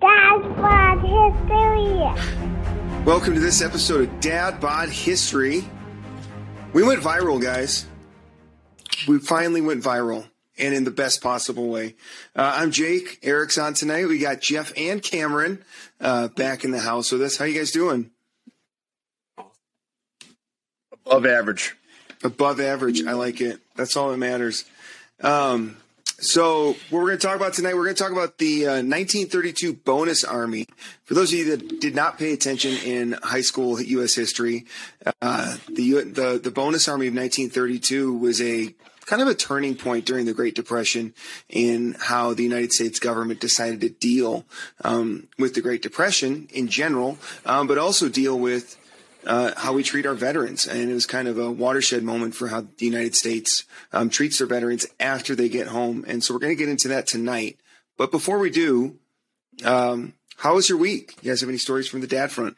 Dad Bod History. Welcome to this episode of Dad Bod History. We went viral, guys. We finally went viral and in the best possible way. Uh, I'm Jake. Eric's on tonight. We got Jeff and Cameron uh, back in the house with us. How you guys doing? Above average. Above average. I like it. That's all that matters. Um, so, what we're going to talk about tonight, we're going to talk about the uh, 1932 Bonus Army. For those of you that did not pay attention in high school U.S. history, uh, the, the the Bonus Army of 1932 was a kind of a turning point during the Great Depression in how the United States government decided to deal um, with the Great Depression in general, um, but also deal with uh, how we treat our veterans. And it was kind of a watershed moment for how the United States um, treats their veterans after they get home. And so we're going to get into that tonight. But before we do, um, how was your week? You guys have any stories from the dad front?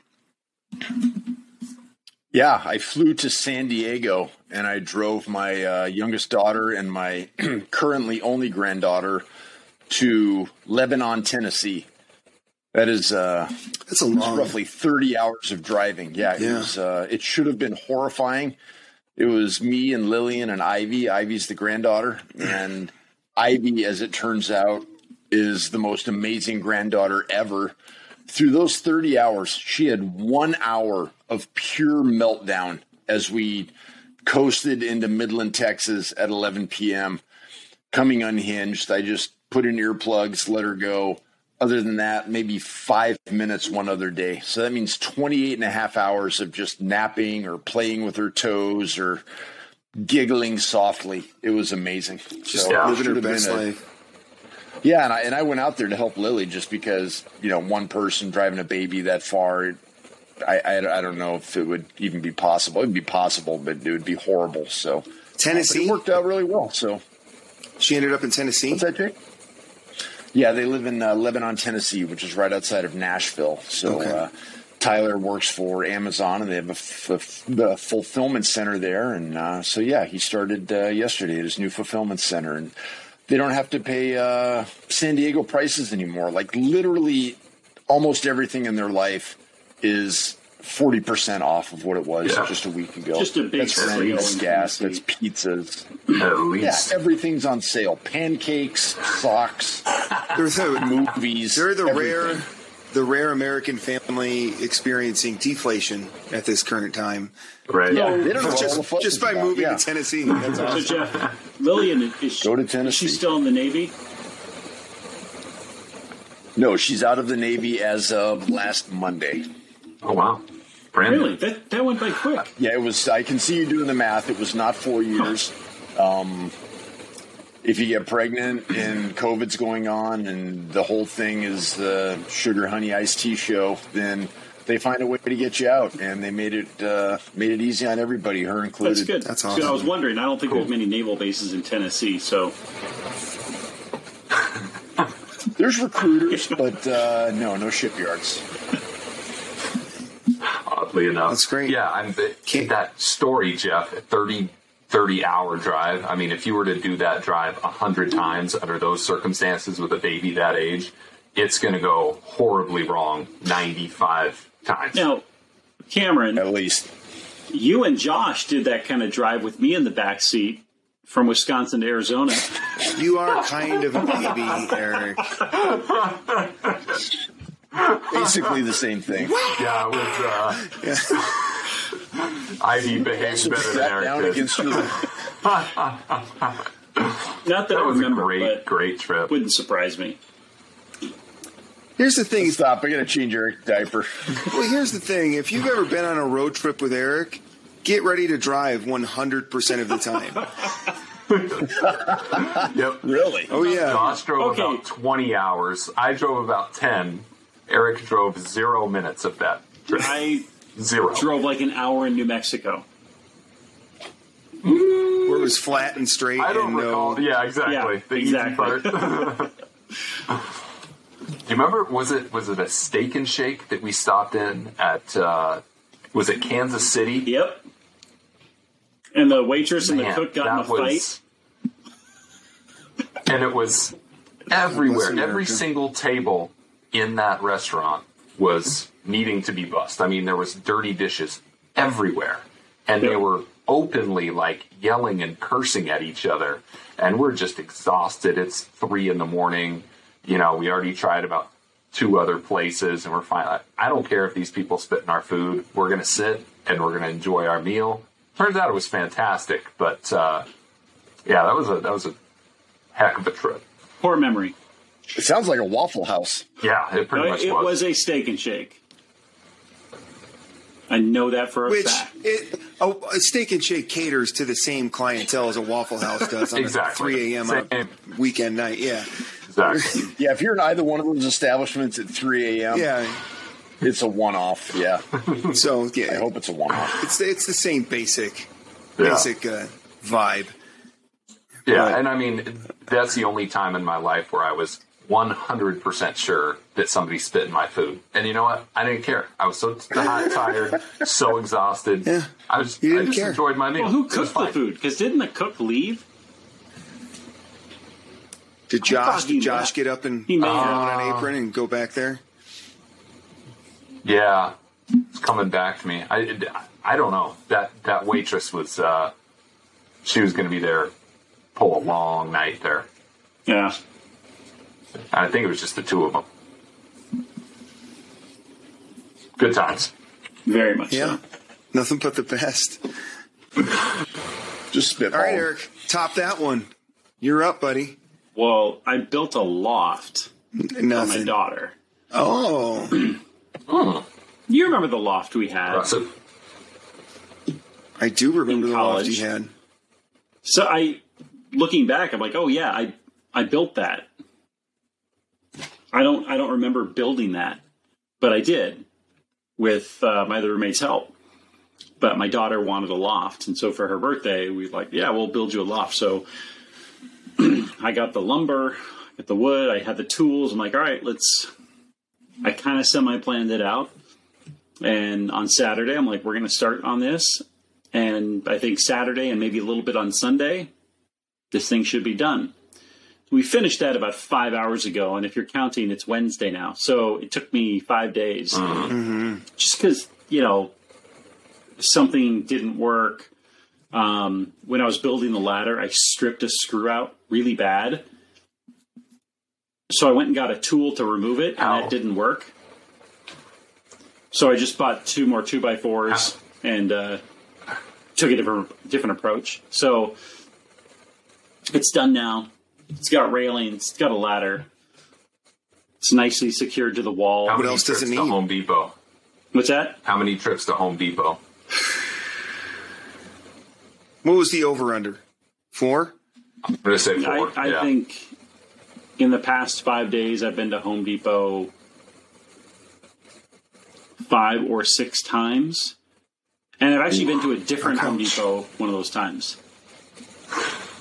Yeah, I flew to San Diego and I drove my uh, youngest daughter and my currently only granddaughter to Lebanon, Tennessee. That is uh, that's a long, roughly thirty hours of driving. Yeah, it Yeah. was. Uh, it should have been horrifying. It was me and Lillian and Ivy. Ivy's the granddaughter, and Ivy, as it turns out, is the most amazing granddaughter ever. Through those thirty hours, she had one hour of pure meltdown as we coasted into Midland, Texas at 11 p.m. Coming unhinged, I just put in earplugs, let her go. Other than that, maybe five minutes one other day. So that means 28 and a half hours of just napping or playing with her toes or giggling softly. It was amazing. just So it living her best life. yeah, and I and I went out there to help Lily just because you know one person driving a baby that far. I, I, I don't know if it would even be possible. It would be possible, but it would be horrible. So Tennessee. it worked out really well. So She ended up in Tennessee. what's that, Jake? Yeah, they live in uh, Lebanon, Tennessee, which is right outside of Nashville. So Okay. uh, Tyler works for Amazon, and they have a, f- a fulfillment center there. And uh, so yeah, he started uh, yesterday at his new fulfillment center, and they don't have to pay uh, San Diego prices anymore. Like literally, almost everything in their life is. Forty percent off of what it was Yeah. just a week ago. Just a big that's sale rent, that's gas, that's pizzas. At Yeah, everything's on sale. Pancakes, socks, They're the, movies. they're the everything. rare, the rare American family experiencing deflation at this current time. right. Yeah, they don't know what all the Just, just by about. moving Yeah. to Tennessee. That's So awesome. Jeff, Lillian is she, Go to is Tennessee. she still in the Navy? No, she's out of the Navy as of last Monday. Oh wow. Brand Really? That that went by quick. Yeah, it was. I can see you doing the math. It was not four years. Um, if you get pregnant and COVID's going on and the whole thing is the sugar honey iced tea show, then they find a way to get you out, and they made it uh, made it easy on everybody, her included. That's good. That's Good. I was wondering. I don't think there's many naval bases in Tennessee, so There's recruiters, but uh, no, no shipyards. Oddly enough. That's great. Yeah, I'm Can't- that story, Jeff, a 30, 30 hour drive. I mean, if you were to do that drive a hundred times under those circumstances with a baby that age, it's going to go horribly wrong 95 times. now, Cameron, At least. you and Josh did that kind of drive with me in the back seat from Wisconsin to Arizona. You are kind of a baby, Eric. Basically the same thing. Yeah, it was. Uh, Ivy behaves better than Eric down did. against your Not that, I That was a remember, great, but great trip. wouldn't surprise me. Here's the thing. Stop! I gotta change Eric's diaper. Well, here's the thing. If you've ever been on a road trip with Eric, get ready to drive 100% of the time. Yep. Really? Oh, yeah. Josh drove Okay. about 20 hours. I drove about 10. Eric drove zero minutes of that trip. I Zero. drove like an hour in New Mexico. Where it was flat and straight I don't and no. recall. Yeah, exactly. Yeah, the easy exactly. part. Do you remember? Was it was it a steak and shake that we stopped in at? Uh, was it Kansas City? Yep. And the waitress and the cook got in a that fight. And it was everywhere. Every single table in that restaurant was needing to be bussed. I mean, there was dirty dishes everywhere, and they were openly like yelling and cursing at each other, and we're just exhausted. It's three in the morning. You know, we already tried about two other places, and we're fine. I- I don't care if these people spit in our food. We're gonna sit and we're gonna enjoy our meal. Turns out it was fantastic, but uh, yeah, that was a that was a heck of a trip. Poor memory. It sounds like a Waffle House. Yeah, it pretty No, much it was. was a steak and shake. I know that for a Which fact. it, a, a steak and shake caters to the same clientele as a Waffle House does on Exactly. a 3 a.m. on a weekend night. Yeah, Exactly. Yeah, if you're in either one of those establishments at 3 a.m., yeah. it's a one off. Yeah. So yeah, I hope it's a one off. it's it's the same basic Yeah. basic uh, vibe. Yeah, Right. and I mean that's the only time in my life where I was 100% sure that somebody spit in my food. And you know what? I didn't care. I was so t- tired, so exhausted. Yeah. I was You didn't just care. enjoyed my meal. Well, who cooked the food? Because didn't the cook leave? Did Josh did Josh left. get up and He put may have. on an apron and go back there? Yeah. It's coming back to me. I I don't know. That that waitress was uh she was going to be there pull a long night there. Yeah. I think it was just the two of them. Good times. Very much Yeah, so. nothing but the best. Just spitball. All right, Eric, top that one. You're up, buddy. Well, I built a loft for my daughter. Oh, You remember the loft we had? Impressive. I do remember the loft college. you had. So I, looking back, I'm like, oh yeah, I I built that. I don't I don't remember building that, but I did with uh, my other roommate's help. But my daughter wanted a loft, and so for her birthday, we like, yeah, we'll build you a loft. So I got the lumber, got the wood, I had the tools. I'm like, all right, let's. I kind of semi planned it out, and on Saturday, I'm like, we're going to start on this, and I think Saturday and maybe a little bit on Sunday, this thing should be done. We finished that about five hours ago, and if you're counting, it's Wednesday now. So it took me five days, just because you know something didn't work. Um, when I was building the ladder, I stripped a screw out really bad. So I went and got a tool to remove it, and Ow. that didn't work. So I just bought two more two by fours and uh, took a different different approach. So it's done now. It's got railings. It's got a ladder. It's nicely secured to the wall. How What many else does trips it to need? Home Depot? What's that? How many trips to Home Depot? What was the over under? Four? I'm going to say four. I yeah. think in the past five days, I've been to Home Depot five or six times. And I've actually been to a different Home Depot one of those times.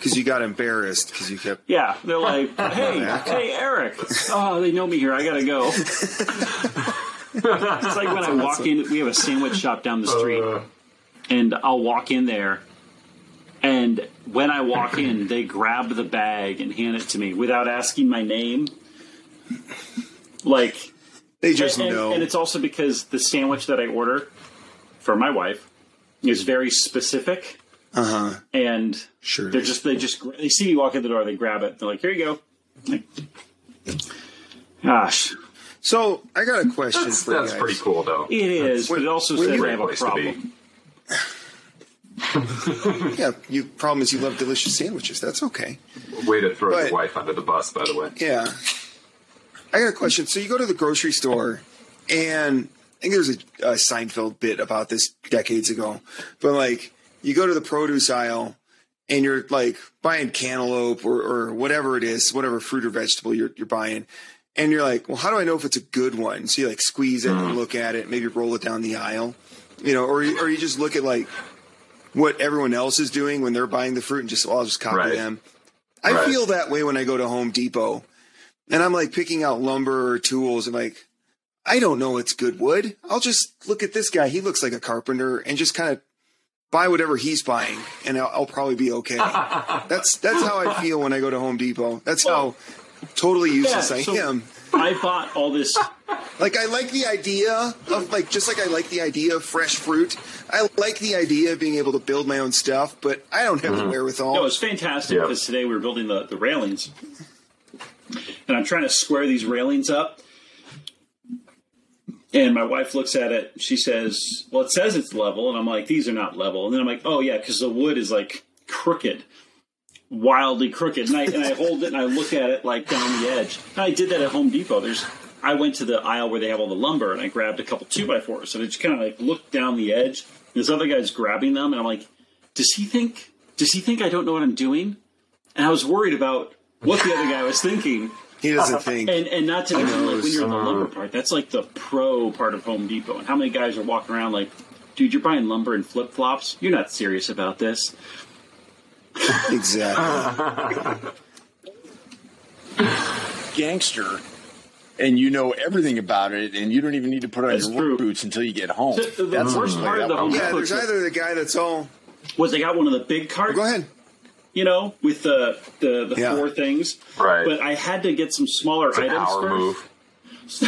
Because you got embarrassed because you kept. Yeah, they're like, "Hey, hey, Eric! Oh, they know me here. I gotta go." it's like when I walk in. We have a sandwich shop down the street, uh. and I'll walk in there, and when I walk in, they grab the bag and hand it to me without asking my name. Like, They just and, know. and it's also because the sandwich that I order for my wife is very specific, Uh huh. and Sure. they're just they just they see me walk in the door, they grab it, they're like, "Here you go." Like, gosh, So I got a question That's, for you that's guys. pretty cool, though. it is, but it also says you- I have a Great place to be. problem. Yeah, you problem is you love delicious sandwiches. That's okay. Way to throw But- your wife under the bus, by the way. Yeah. I got a question. So you go to the grocery store, and I think there's a, a Seinfeld bit about this decades ago, but like you go to the produce aisle and you're like buying cantaloupe or, or whatever it is, whatever fruit or vegetable you're, you're buying. And you're like, well, how do I know if it's a good one? So you like squeeze it and mm. look at it, maybe roll it down the aisle, you know, or, you- or you just look at like what everyone else is doing when they're buying the fruit and just, well, I'll just copy Right. them. I Right. feel that way when I go to Home Depot and I'm like picking out lumber or tools. I'm like, I don't know it's good wood. I'll just look at this guy. He looks like a carpenter and just kind of buy whatever he's buying and I'll, I'll probably be okay. that's, that's how I feel when I go to Home Depot. That's how totally useless Yeah, I so- am. I bought all this. Like I like the idea of like just like I like the idea of fresh fruit. I like the idea of being able to build my own stuff, but I don't have the mm-hmm. wherewithal. No, it was fantastic Yeah. because today we were building the, the railings, and I'm trying to square these railings up. And my wife looks at it. She says, "Well, it says it's level," and I'm like, "These are not level." And then I'm like, "Oh yeah, because the wood is like crooked, wildly crooked." And I and I hold it and I look at it like down the edge. And I did that at Home Depot. There's I went to the aisle where they have all the lumber and I grabbed a couple two by fours and I just kind of like looked down the edge. This other guy's grabbing them and I'm like, "Does he think? Does he think I don't know what I'm doing?" And I was worried about what the other guy was thinking. He doesn't think. And and not to mention like when you're in the lumber part, that's like the pro part of Home Depot. And how many guys are walking around like, dude, you're buying lumber and flip flops? You're not serious about this. exactly. Gangster. And you know everything about it, and you don't even need to put on That's your true. work boots until you get home. The, the That's worst the way part of the Home. Yeah, there's either the guy that's all. was they got one of the big carts, Go ahead. You know, with the the, the Yeah. four things. Right. But I had to get some smaller It's items power first. move. So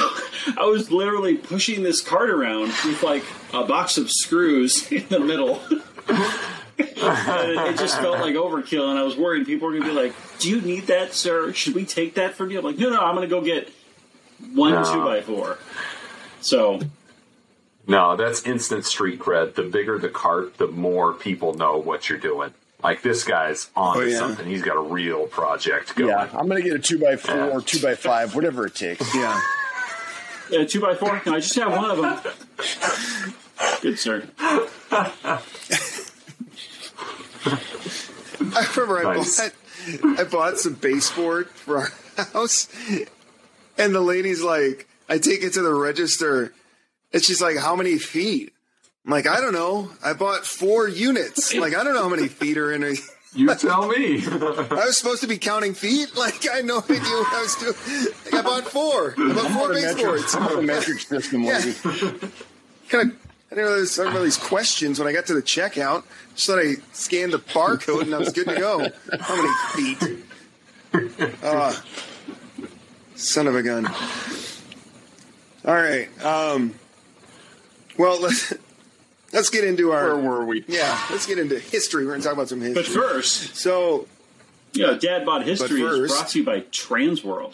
I was literally pushing this cart around with like a box of screws in the middle. it, it just felt like overkill, and I was worried people were going to be like, "Do you need that, sir? Should we take that from you?" I'm like, "No, no, I'm going to go get one No. two by four. So No, that's instant street cred. The bigger the cart, the more people know what you're doing. Like this guy's on Oh, yeah. something. He's got a real project going. Yeah, I'm going to get a two by four, Yeah. two by five, whatever it takes. Yeah. uh, two by four. No, I just have one of them. Good sir. I remember I bought I bought some baseboard for our house, and the lady's like, I take it to the register, and she's like, "How many feet?" I'm like, "I don't know. I bought four units. Like, I don't know how many feet are in a." You tell me. I was supposed to be counting feet. Like, I had no idea what I was doing. Like, I bought four. I bought four What a metric, baseboards. what a metric system, Yeah. lady. kind of. I didn't know there's some of these questions when I got to the checkout. Just thought I scanned the barcode and I was good to go. How many feet? Uh, son of a gun. All right. Um, well, let's let's get into our. Where were we? yeah. Let's get into history. We're gonna talk about some history. But first, so you know, Dad Bod History is first- brought to you by Transworld.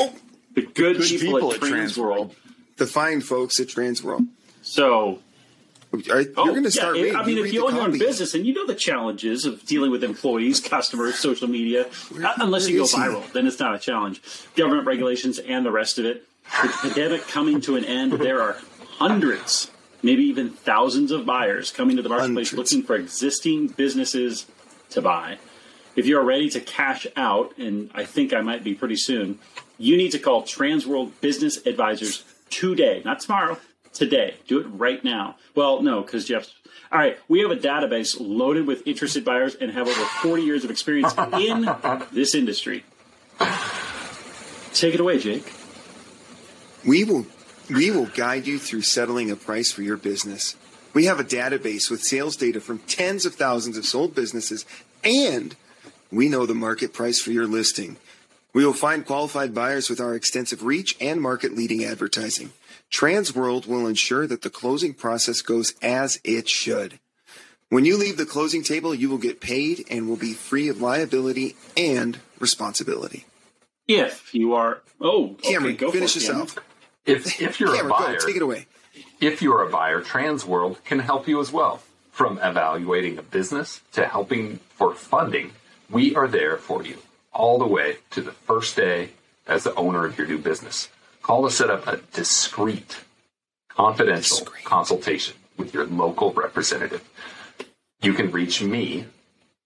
Oh. The good, Good people, people at at Transworld. the fine folks at Transworld. So Are, you're Oh, going to start yeah, reading. I mean, if you own your own business and you know the challenges of dealing with employees, customers, social media, uh, unless you go is he? viral, then it's not a challenge. Government regulations and the rest of it. With the pandemic coming to an end, there are hundreds, maybe even thousands of buyers coming to the marketplace Hundreds. looking for existing businesses to buy. If you're ready to cash out, and I think I might be pretty soon, you need to call Transworld Business Advisors today, not tomorrow, today. Do it right now. Well, no, because Jeff's. All right, we have a database loaded with interested buyers and have over 40 years of experience in this industry. Take it away, Jake. We will we will guide you through settling a price for your business. We have a database with sales data from tens of thousands of sold businesses and we know the market price for your listing. We will find qualified buyers with our extensive reach and market leading advertising. Transworld will ensure that the closing process goes as it should. When you leave the closing table, you will get paid and will be free of liability and responsibility. If you are. Oh, okay, Cameron, go finish for it, this Cameron. If if you're Cameron, a buyer, take it away. If you're a buyer, Transworld can help you as well. From evaluating a business to helping for funding, we are there for you all the way to the first day as the owner of your new business. Call to set up a discreet, confidential Discreet. consultation with your local representative. You can reach me,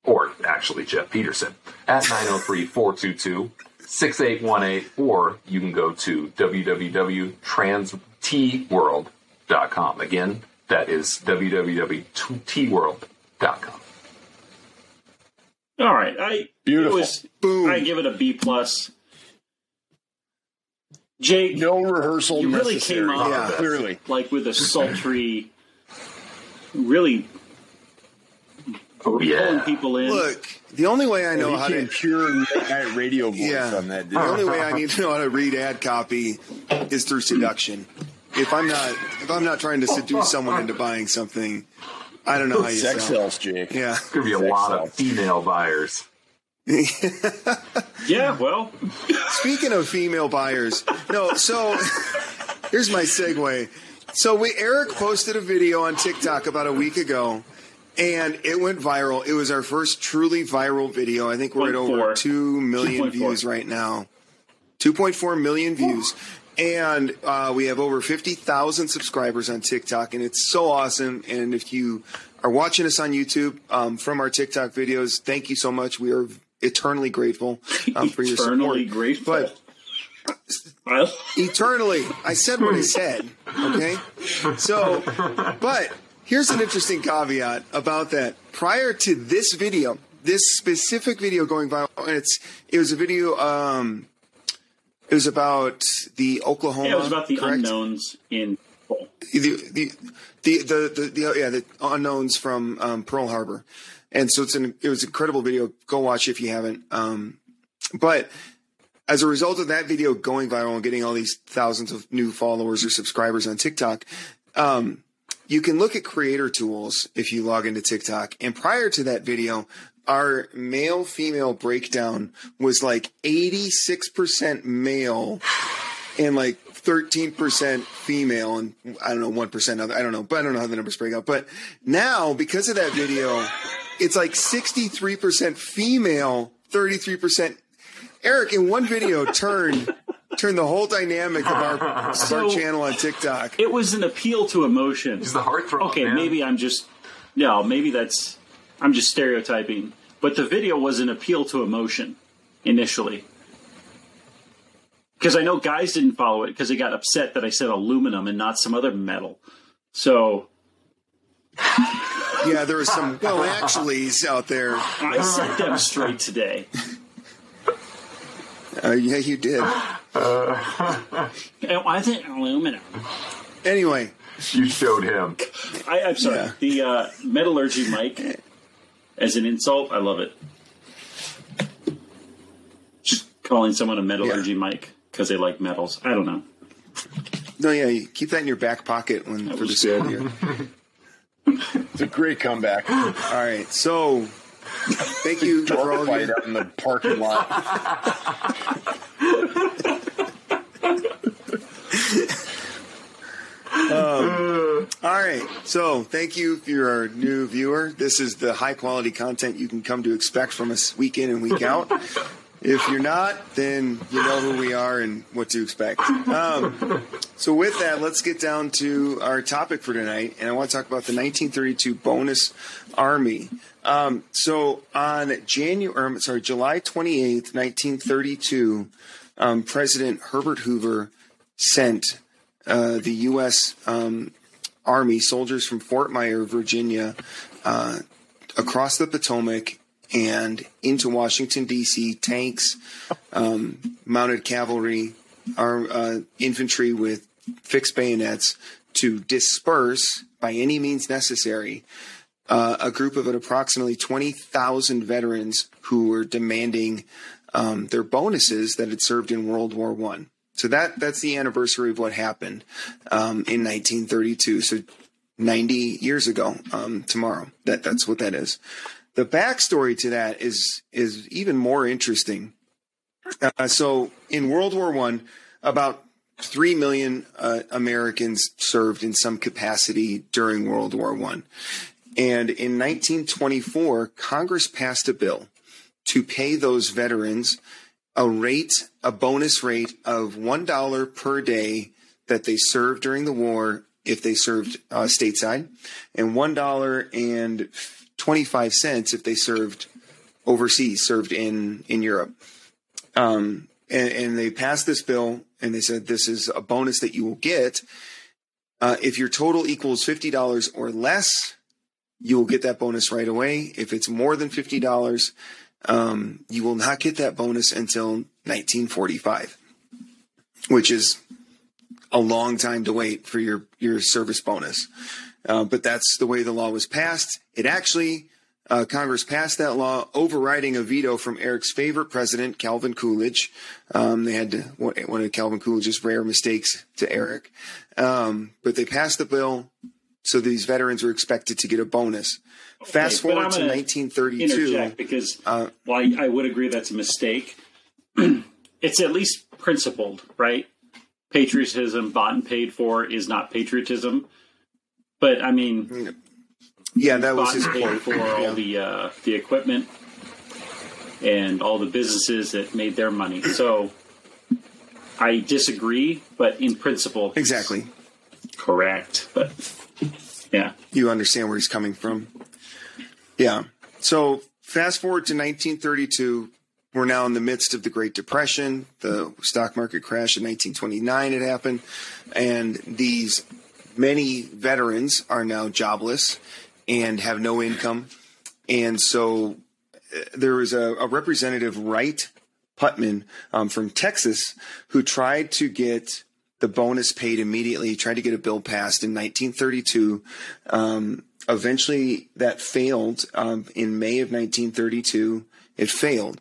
or actually Jeff Peterson, at 903 422 6818, or you can go to www.transtworld.com. Again, that is www.tworld.com. All right, I Beautiful. Was, Boom. I give it a B plus. Jake, No rehearsal You really necessary. came off Yeah. Yeah, clearly. like with a sultry, really oh, We're pulling yeah. people in. Look, the only way I know He how to pure late night radio voice yeah, on that. the only way I need to know how to read ad copy is through seduction. If I'm not if I'm not trying to seduce someone into buying something, I don't know how you Sex sell. sells, Jake. Yeah. There's gonna be a Sex lot sells. of female buyers. yeah, well, Speaking of female buyers, no. So here's my segue. So we Eric posted a video on TikTok about a week ago, and it went viral. It was our first truly viral video. I think we're at over 0.4. two million 2.4. views right now. Two point four million views. And uh, we have over 50,000 subscribers on TikTok, and it's so awesome. And if you are watching us on YouTube um, from our TikTok videos, thank you so much. We are eternally grateful um, for your support. eternally grateful. But eternally. I said what I said. Okay. So, but here's an interesting caveat about that. Prior to this video, this specific video going viral, and it's it was a video. Um, it was about the Oklahoma. yeah, it was about the correct? unknowns in. the the the the, the, the yeah the unknowns from um, Pearl Harbor, and so it's an it was an incredible video. Go watch if you haven't. Um, but as a result of that video going viral and getting all these thousands of new followers or subscribers on TikTok, um, you can look at creator tools if you log into TikTok. And prior to that video, our male female breakdown was like 86% male and like 13% female and I don't know 1% other I don't know but I don't know how the numbers break out but now because of that video it's like 63% female 33% Eric in one video turned turned the whole dynamic of our, of our channel on TikTok It was an appeal to emotion. It's the heartthrob. Okay, man. maybe I'm just no, maybe that's I'm just stereotyping. But the video was an appeal to emotion initially. Because I know guys didn't follow it because they got upset that I said aluminum and not some other metal. So yeah there was some well actuallys out there I set them straight today. uh, yeah you did And I think aluminum. anyway you showed him. I, I'm sorry. Yeah. The uh, metallurgy mic as an insult, I love it. Just calling someone a metallurgy mic because they like metals. I don't know. no yeah you keep that in your back pocket when for was this good. video It's a great comeback. all right so thank you for all fight out in the parking lot. Um, all right. So thank you if you're our new viewer. This is the high quality content you can come to expect from us week in and week out. If you're not, then you know who we are and what to expect. Um, so with that, let's get down to our topic for tonight. And I want to talk about the 1932 bonus army. Um, so on January, sorry, July 28th, 1932, um, President Herbert Hoover sent uh, the U.S. Um, Army soldiers from Fort Myer, Virginia, uh, across the Potomac and into Washington D.C. Tanks, um, mounted cavalry, our uh, infantry with fixed bayonets to disperse by any means necessary uh, a group of approximately 20,000 veterans who were demanding um, their bonuses that had served in World War One. So that that's the anniversary of what happened um, in 1932. So 90 years ago um, tomorrow. That that's what that is. The backstory to that is is even more interesting. Uh, so in World War One, about three million uh, Americans served in some capacity during World War One, and in 1924, Congress passed a bill to pay those veterans a rate, a bonus rate of one dollar per day that they served during the war if they served uh, stateside, and one dollar and twenty five cents if they served overseas, served in in Europe. Um, and, and they passed this bill, and they said this is a bonus that you will get uh, if your total equals fifty dollars or less. You will get that bonus right away. If it's more than fifty dollars, um, you will not get that bonus until 1945, which is a long time to wait for your your service bonus. Uh, but that's the way the law was passed. It actually uh, Congress passed that law overriding a veto from Eric's favorite president, Calvin Coolidge. Um, they had to, one of Calvin Coolidge's rare mistakes to Eric. Um, but they passed the bill, so these veterans were expected to get a bonus. Fast Okay, but forward to 1932. Interject because Uh, while I, I would agree that's a mistake, it's at least principled, right? Patriotism bought and paid for is not patriotism. But I mean, Yeah, that was his point for Yeah. all the uh, the equipment and all the businesses that made their money. So I disagree, but in principle, Exactly. correct. But yeah, You understand where he's coming from. Yeah. So fast forward to 1932. We're now in the midst of the Great Depression. The stock market crash in 1929 had happened. And these many veterans are now jobless and have no income. And so uh, there was a, a representative, Wright Putman um, from Texas, who tried to get the bonus paid immediately, he tried to get a bill passed in 1932. Um, eventually, that failed um, in May of 1932. It failed.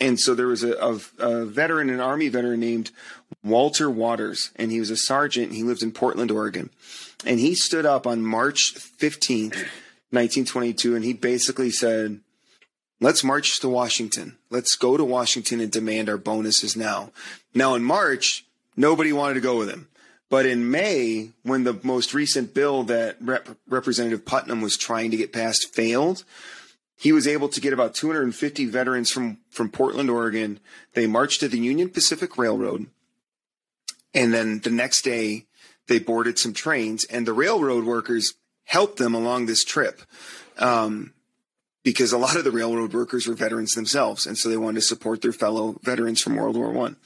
And so there was a, a, a veteran, an Army veteran named Walter Waters, and he was a sergeant. He lived in Portland, Oregon. And he stood up on March 15th, 1922, and he basically said, Let's march to Washington. Let's go to Washington and demand our bonuses now. Now, in March, nobody wanted to go with him. But in May, when the most recent bill that Rep- Representative Putnam was trying to get passed failed, he was able to get about 250 veterans from, from Portland, Oregon. They marched to the Union Pacific Railroad. And then the next day, they boarded some trains, and the railroad workers helped them along this trip. Um, because a lot of the railroad workers were veterans themselves, and so they wanted to support their fellow veterans from World War One.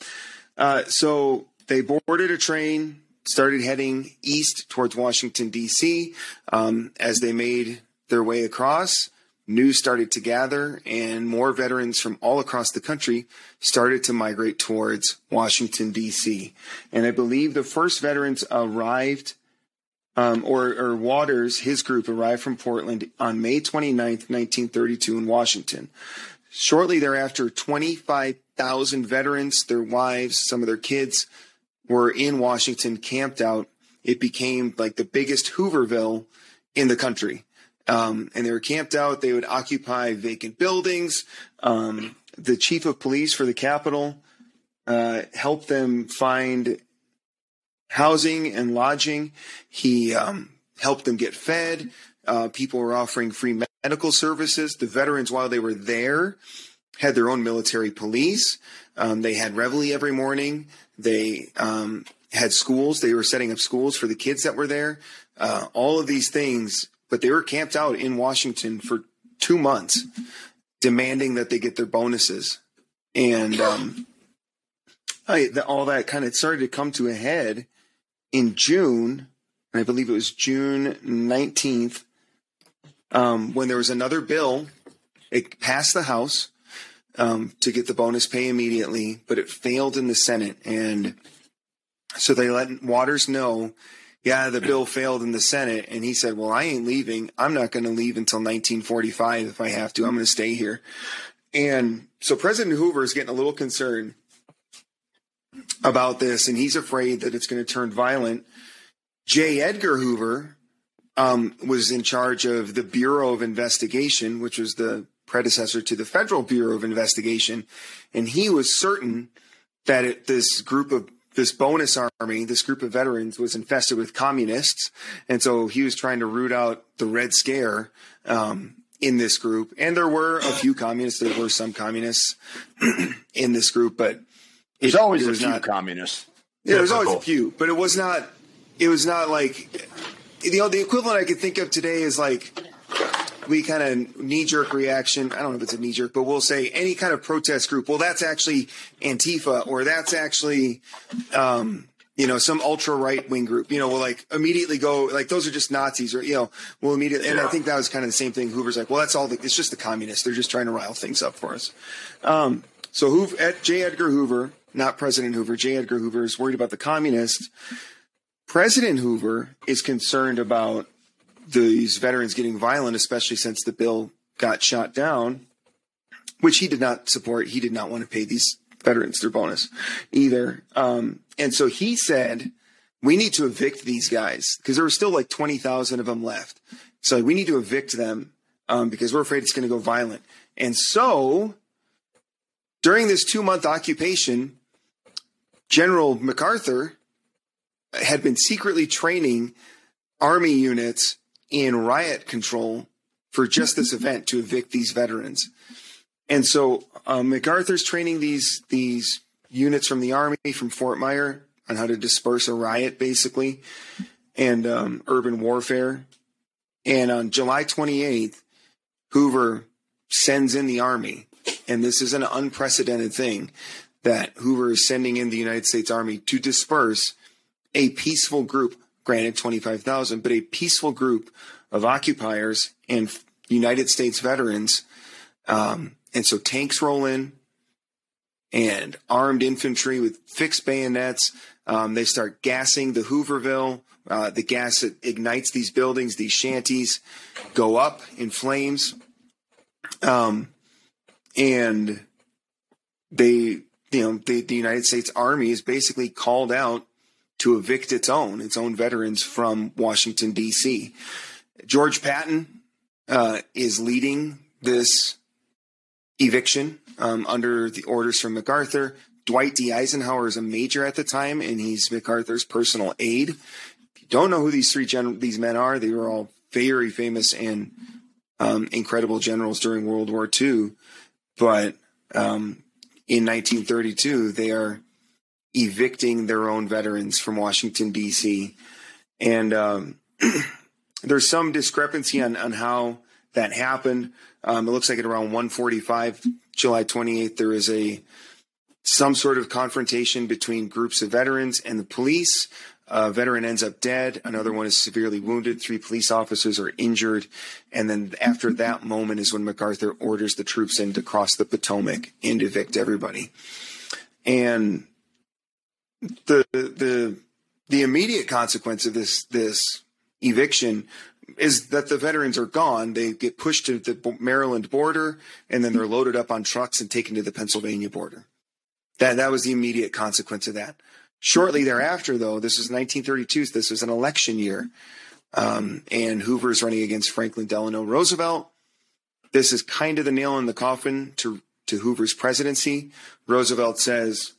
Uh, so they boarded a train, started heading east towards Washington D.C. Um, as they made their way across, news started to gather, and more veterans from all across the country started to migrate towards Washington D.C. And I believe the first veterans arrived um, or, or Waters, his group arrived from Portland on May 29th, 1932 in Washington. Shortly thereafter, 25,000 veterans, their wives, some of their kids were in Washington, camped out. It became like the biggest Hooverville in the country. Um, and they were camped out. They would occupy vacant buildings. Um, the chief of police for the capital uh, helped them find housing and lodging. He um, helped them get fed. Uh, people were offering free medical services. The veterans, while they were there, had their own military police. Um, they had reveille every morning. They um, had schools. They were setting up schools for the kids that were there. Uh, all of these things, but they were camped out in Washington for two months, demanding that they get their bonuses. And um, I, the, all that kind of started to come to a head in June, and I believe it was June 19th, um, when there was another bill. It passed the House um, to get the bonus pay immediately, but it failed in the Senate. And so they let Waters know, yeah, the bill failed in the Senate. And he said, well, I ain't leaving. I'm not going to leave until 1945 if I have to. I'm going to stay here. And so President Hoover is getting a little concerned about this, and he's afraid that it's going to turn violent. J. Edgar Hoover um, was in charge of the Bureau of Investigation, which was the predecessor to the Federal Bureau of Investigation, and he was certain that it, this group of this bonus army, this group of veterans, was infested with communists, and so he was trying to root out the Red Scare um, in this group. And there were a few communists. There were some communists in this group, but There's it- always it a few not- communists. yeah, there's always a few, but it was not. It was not like you know the equivalent I could think of today is like we kind of knee jerk reaction. I don't know if it's a knee jerk, but we'll say any kind of protest group. Well, that's actually Antifa, or that's actually um, you know some ultra right wing group. You know, we'll like immediately go like those are just Nazis, or you know, we'll immediately. And I think that was kind of the same thing. Hoover's like, well, that's all. The, it's just the communists. They're just trying to rile things up for us. Um, so Hoover, Ed, J. Edgar Hoover, not President Hoover, J. Edgar Hoover is worried about the communists. President Hoover is concerned about these veterans getting violent, especially since the bill got shot down, which he did not support. He did not want to pay these veterans their bonus either. Um, and so he said, we need to evict these guys because there were still like 20,000 of them left. So we need to evict them um, because we're afraid it's going to go violent. And so during this two month occupation, General MacArthur had been secretly training army units in riot control for just this event to evict these veterans. And so um, MacArthur's training these these units from the army from Fort Myer on how to disperse a riot, basically, and um, urban warfare. And on July 28th, Hoover sends in the army, and this is an unprecedented thing that Hoover is sending in the United States Army to disperse a peaceful group, granted 25,000, but a peaceful group of occupiers and United States veterans. Um, and so tanks roll in and armed infantry with fixed bayonets. Um, they start gassing the Hooverville. Uh, the gas that ignites these buildings, these shanties, go up in flames. Um, and they you know, the, the United States Army is basically called out to evict its own, its own veterans from Washington, D.C. George Patton uh, is leading this eviction um, under the orders from MacArthur. Dwight D. Eisenhower is a major at the time, and he's MacArthur's personal aide. If you don't know who these three gen- these men are, they were all very famous and um, incredible generals during World War II. But um, in 1932, they are evicting their own veterans from Washington, D.C. And um, there's some discrepancy on, on how that happened. Um, it looks like at around 1:45, July 28th, there is a some sort of confrontation between groups of veterans and the police. A veteran ends up dead. Another one is severely wounded. Three police officers are injured. And then after that moment is when MacArthur orders the troops in to cross the Potomac and evict everybody. And the the the immediate consequence of this this eviction is that the veterans are gone. They get pushed to the Maryland border, and then they're loaded up on trucks and taken to the Pennsylvania border. That that was the immediate consequence of that. Shortly thereafter, though, this was 1932. So this was an election year, um, and Hoover is running against Franklin Delano Roosevelt. This is kind of the nail in the coffin to to Hoover's presidency. Roosevelt says,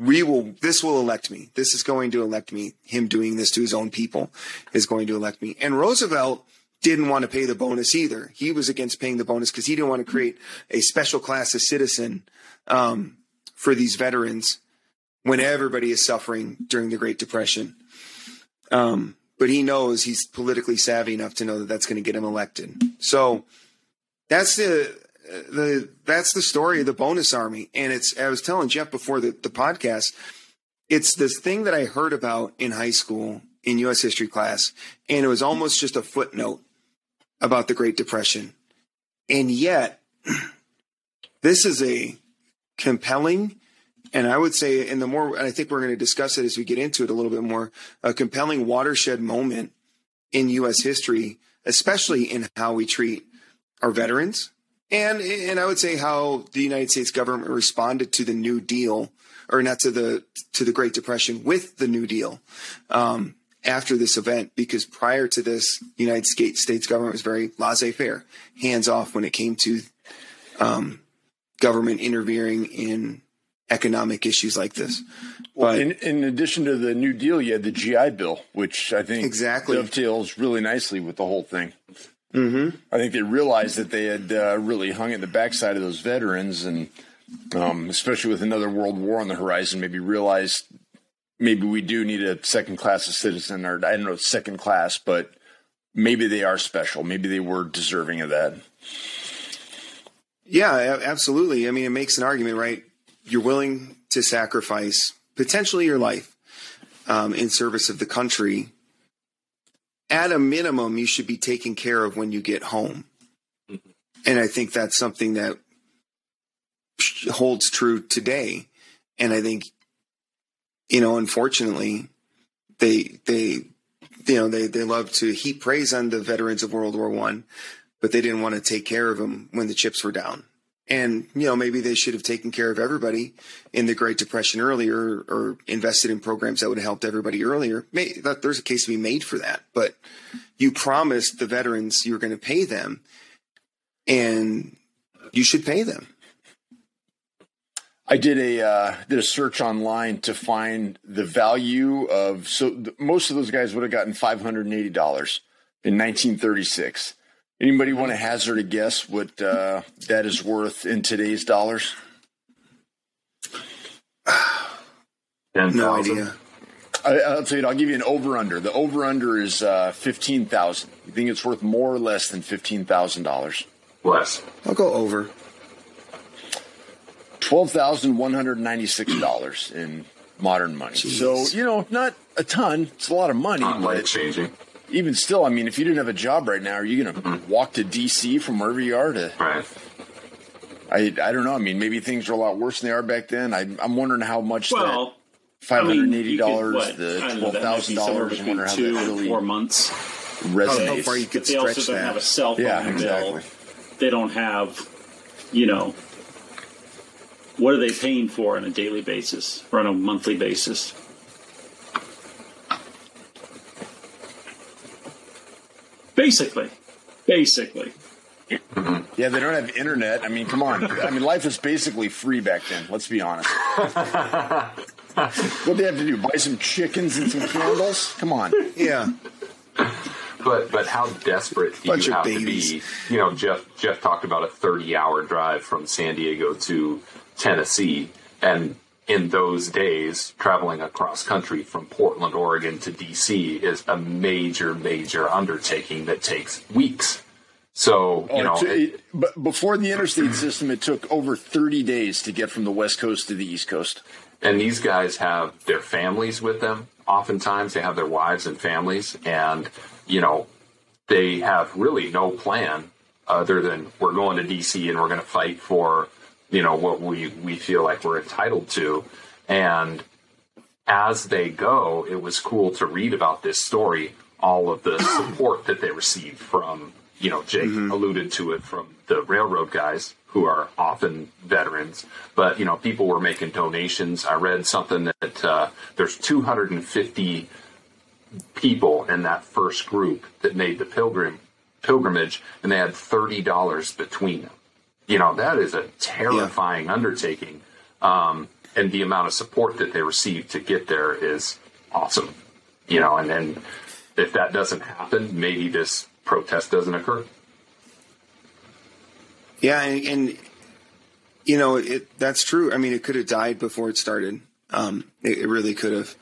"We will. This will elect me. This is going to elect me. Him doing this to his own people is going to elect me." And Roosevelt didn't want to pay the bonus either. He was against paying the bonus because he didn't want to create a special class of citizen um, for these veterans when everybody is suffering during the Great Depression. Um, but he knows he's politically savvy enough to know that that's going to get him elected. So that's the the that's the story of the bonus army. And it's I was telling Jeff before the, the podcast, it's this thing that I heard about in high school in U.S. history class, and it was almost just a footnote about the Great Depression. And yet, this is a compelling and I would say, and the more, and I think we're going to discuss it as we get into it a little bit more, a compelling watershed moment in U.S. history, especially in how we treat our veterans, and and I would say how the United States government responded to the New Deal, or not to the to the Great Depression with the New Deal. Um, after this event, because prior to this, the United States government was very laissez-faire, hands off when it came to um, government interfering in economic issues like this. Well, but in, in, addition to the New Deal, you had the GI Bill, which I think exactly dovetails really nicely with the whole thing. Mm-hmm. I think they realized that they had uh, really hung in the backside of those veterans, and um, especially with another world war on the horizon, maybe realized maybe we do need a second class of citizen, or I don't know, second class, but maybe they are special. Maybe they were deserving of that. Yeah, absolutely. I mean, it makes an argument, right? you're willing to sacrifice potentially your life um, in service of the country, at a minimum, you should be taken care of when you get home. Mm-hmm. And I think that's something that holds true today. And I think, you know, unfortunately, they, they, you know, they, they love to heap praise on the veterans of World War One, but they didn't want to take care of them when the chips were down. And, you know, maybe they should have taken care of everybody in the Great Depression earlier or invested in programs that would have helped everybody earlier. That, there's a case to be made for that. But you promised the veterans you were going to pay them, and you should pay them. I did a uh, did a search online to find the value of so th- most of those guys would have gotten five hundred and eighty dollars in 1936. Anybody want to hazard a guess what uh, that is worth in today's dollars? Ten No idea. I, I'll tell you, I'll give you an over under. The over under is uh, fifteen thousand. You think it's worth more or less than fifteen thousand dollars? Less. I'll go over. Twelve thousand one hundred ninety six dollars in modern money. So you know, not a ton. It's a lot of money, Not life changing. Even still, I mean, if you didn't have a job right now, are you going to walk to DC from wherever you are to? Right. I I don't know. I mean, maybe things are a lot worse than they are back then. I, I'm wondering how much Well, that five I mean, hundred you eighty could, dollars, the I don't know, twelve that might be thousand somewhere dollars. I wonder how two that really four months. resonates. How far you could But they also don't that. have a cell phone Yeah, bill. They don't have, you know, what are they paying for on a daily basis or on a monthly basis? Basically, basically. Yeah, they don't have internet. I mean, come on. I mean, life was basically free back then. Let's be honest. what do they have to do? Buy some chickens and some candles? Come on. Yeah. But but how desperate do Bunch you have babies. to be? You know, Jeff Jeff talked about a 30 hour drive from San Diego to Tennessee, and in those days, traveling across country from Portland, Oregon to DC is a major major undertaking that takes weeks. So you Oh, know, it but before the interstate system, it took over 30 days to get from the West Coast to the East Coast. and these guys have their families with them. Oftentimes, they have their wives and families, and you know, they have really no plan other than we're going to DC and we're going to fight for you know what we we feel like we're entitled to, and as they go, it was cool to read about this story, all of the support that they received from, you know, Jake alluded to it from the railroad guys who are often veterans, but you know, people were making donations. I read something that uh, there's 250 people in that first group that made the pilgrim pilgrimage, and they had thirty dollars between them. You know, that is a terrifying undertaking. Um, and the amount of support that they received to get there is awesome. You know, and then if that doesn't happen, maybe this protest doesn't occur. Yeah, and, and you know it. That's true. I mean, it could have died before it started. Um, it, it really could have.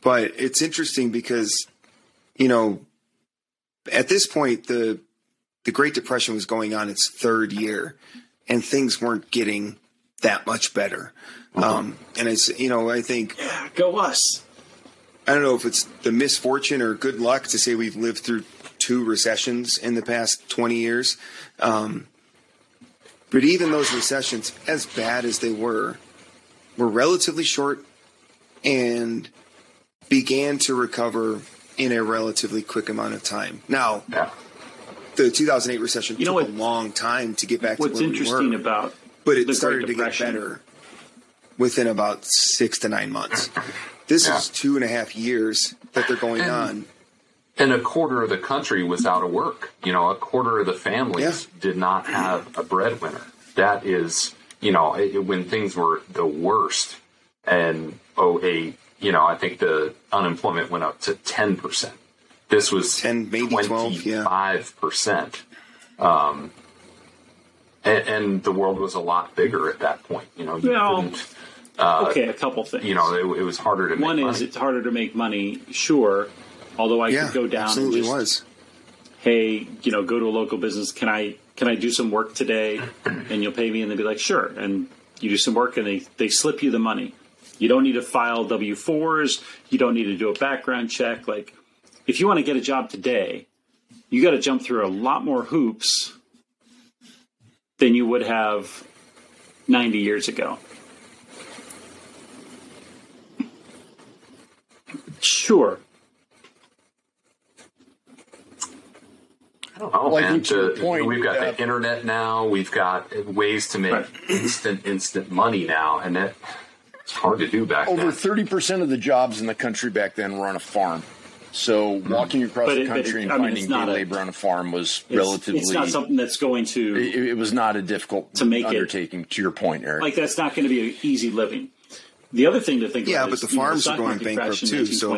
But it's interesting because, you know, at this point the the Great Depression was going on its third year, and things weren't getting that much better. Um, and it's you know I think Go us. I don't know if it's the misfortune or good luck to say we've lived through two recessions in the past 20 years. Um, but even those recessions, as bad as they were, were relatively short and began to recover in a relatively quick amount of time. Now, Yeah. The 2008 recession You know took what- a long time to get back What's to where interesting we were, about but it the started Great to get better within about six to nine months. This Yeah. is two and a half years that they're going And- on. And a quarter of the country was out of work. You know, a quarter of the families did not have a breadwinner. That is, you know, it, when things were the worst and 08, you know, I think the unemployment went up to 10%. This was 10, maybe 12, yeah. 25%. Um, and, and the world was a lot bigger at that point. You know, you Well, couldn't, okay, a couple things. you know, it, it was harder to make One is money. it's harder to make money, sure. Although I Yeah, could go down absolutely and just, was. hey, you know, go to a local business. Can I can I do some work today? And you'll pay me, and they'll be like, sure. And you do some work, and they they slip you the money. You don't need to file W fours. You don't need to do a background check. Like, if you want to get a job today, you got to jump through a lot more hoops than you would have 90 years ago. Sure. Oh, Well, I man, to point, we've got uh, the internet now. We've got ways to make Right. instant, instant money now, and that it's hard to do back Over then. thirty percent of the jobs in the country back then were on a farm. So walking across But the country it- and I mean, finding it's not a- labor on a farm was It's- relatively. It's not something that's going to it, it was not a difficult To make it- undertaking. to your point, Eric. like that's not going to be an easy living. The other thing to think Yeah, about but is, the you know, farms are going bankrupt too, so-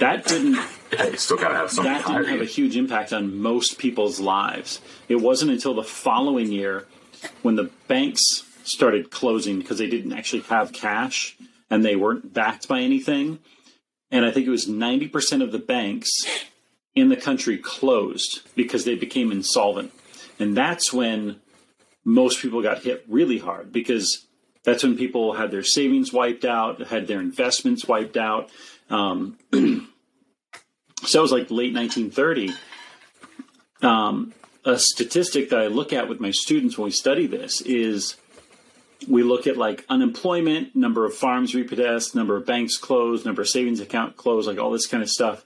That didn't Yeah, still got to have some that didn't have a huge impact on most people's lives. It wasn't until the following year when the banks started closing because they didn't actually have cash and they weren't backed by anything. And I think it was 90% of the banks in the country closed because they became insolvent. And that's when most people got hit really hard because that's when people had their savings wiped out, had their investments wiped out. Um, so it was like late 1930. Um, a statistic that I look at with my students when we study this is we look at like unemployment, number of farms repossessed, number of banks closed, number of savings account closed, like all this kind of stuff.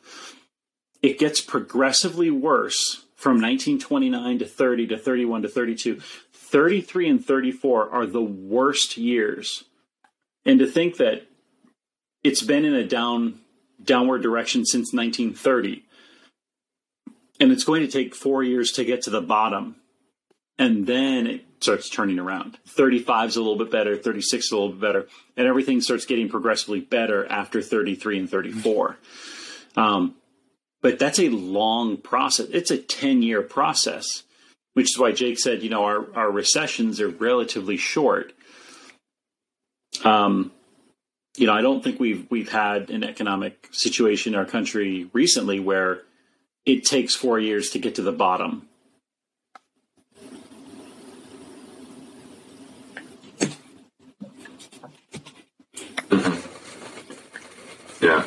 It gets progressively worse from 1929 to 30 to 31 to 32. 33 and 34 are the worst years. And to think that it's been in a down downward direction since 1930 and it's going to take 4 years to get to the bottom and then it starts turning around. 35 is a little bit better 36 is a little bit better and everything starts getting progressively better after 33 and 34 um, but that's a long process. It's a 10 year process which is why jake said you know our, our recessions are relatively short. Um, you know, I don't think we've we've had an economic situation in our country recently where it takes four years to get to the bottom. yeah.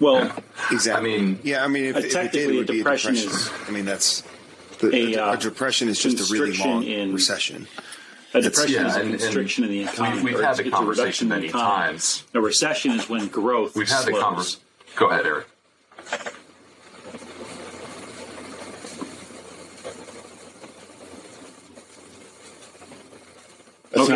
Well, Exactly. I mean- yeah, I mean, if, Uh, if it did, technically, it would a be a depression depression. is I mean, that's the, a, a, uh, depression is just a really long in- recession. a depression yeah, is a and- and constriction in the economy. we've or had the it's a conversation reduction in the many times. A recession is when growth We've had the conversation. Go ahead, Eric.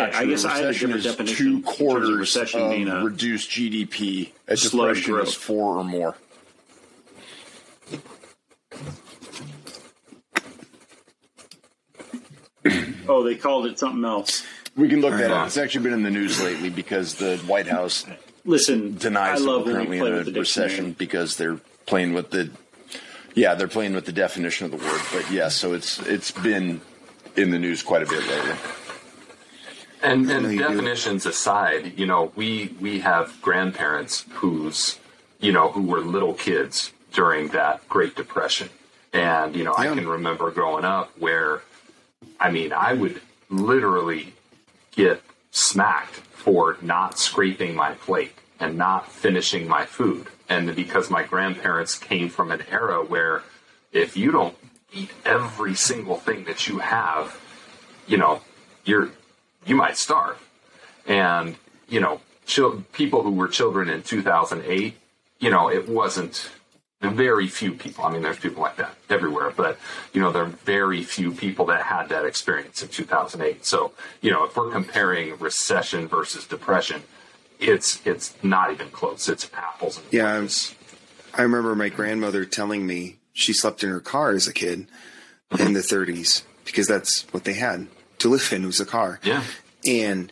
That's Okay, not I true. guess I had a recession different is definition two in terms of quarters recession of being a reduced GDP. A slowed depression growth. is four or more. Oh, they called it something else. We can look that Yeah. up. It's actually been in the news lately because the White House Listen, denies I that we're currently in a the recession because they're playing with the yeah they're playing with the definition of the word. But yes, so it's it's been in the news quite a bit lately. And, and you do. definitions aside, you know, we we have grandparents who's, you know, who were little kids during that Great Depression, and you know, I can remember growing up where, I mean, I would literally get smacked for not scraping my plate and not finishing my food, and because my grandparents came from an era where if you don't eat every single thing that you have, you know, you're you might starve. And you know, chil- people who were children in 2008, you know, it wasn't very few people. I mean, there's people like that everywhere, but you know, there are very few people that had that experience in 2008. So, you know, if we're comparing recession versus depression, it's it's not even close. It's apples and Yeah. I remember my grandmother telling me she slept in her car as a kid in the 30s because that's what they had to live in was a car. Yeah. And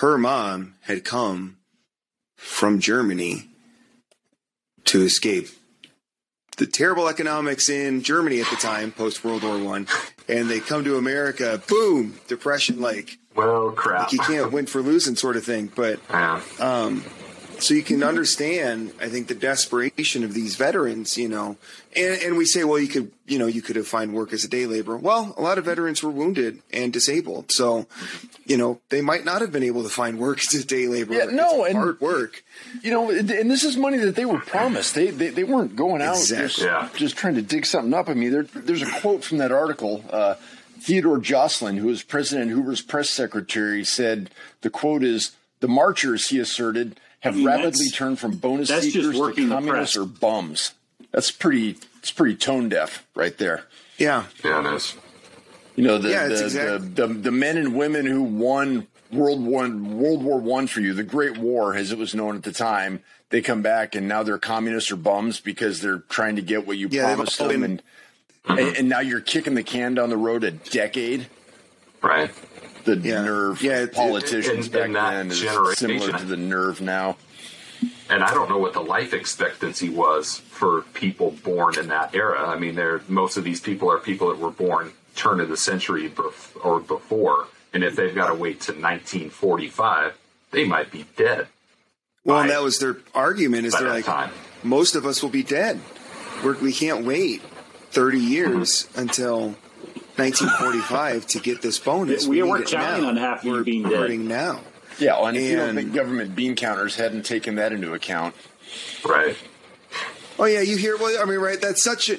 her mom had come from Germany to escape the terrible economics in Germany at the time, post World War One, and they come to America, boom, depression, like, Well, crap. like you can't win for losing, sort of thing. But Yeah. Um, so you can understand, I think, the desperation of these veterans, you know, and, and we say, well, you could, you know, you could have find work as a day laborer. Well, a lot of veterans were wounded and disabled. So, you know, they might not have been able to find work as a day laborer. Yeah, no, It's and- hard work. You know, and this is money that they were promised. They they, they weren't going out just, Yeah. just trying to dig something up. I mean, there, there's a quote from that article. Uh, Theodore Joslin, who was President Hoover's press secretary, said the quote is: "The marchers," he asserted, "have I mean, rapidly turned from bonus that's seekers to working the communists or bums." That's pretty. It's pretty tone deaf right there. Yeah. Yeah, it is. You know the Yeah, the, exact- the, the the men and women who won World One World War One for you, the Great War as it was known at the time. They come back and now they're communists or bums because they're trying to get what you Yeah, promised them, been- and, and and now you're kicking the can down the road a decade. Right. The Yeah. nerve Yeah, of it- politicians in- back in then is similar to the nerve now. and I don't know what the life expectancy was for people born in that era. I mean, there most of these people are people that were born turn of the century bef- or before, and if they've got to wait to 1945, they might be dead Well, and that was their argument is they're like, time. most of us will be dead. We're, we can't wait 30 years mm-hmm. until 1945 to get this bonus. We need weren't it counting now. on half of you We're being dead. now. Yeah, and, if you don't think government bean counters hadn't taken that into account, Right. Oh yeah, you hear? Well, I mean, right? That's such a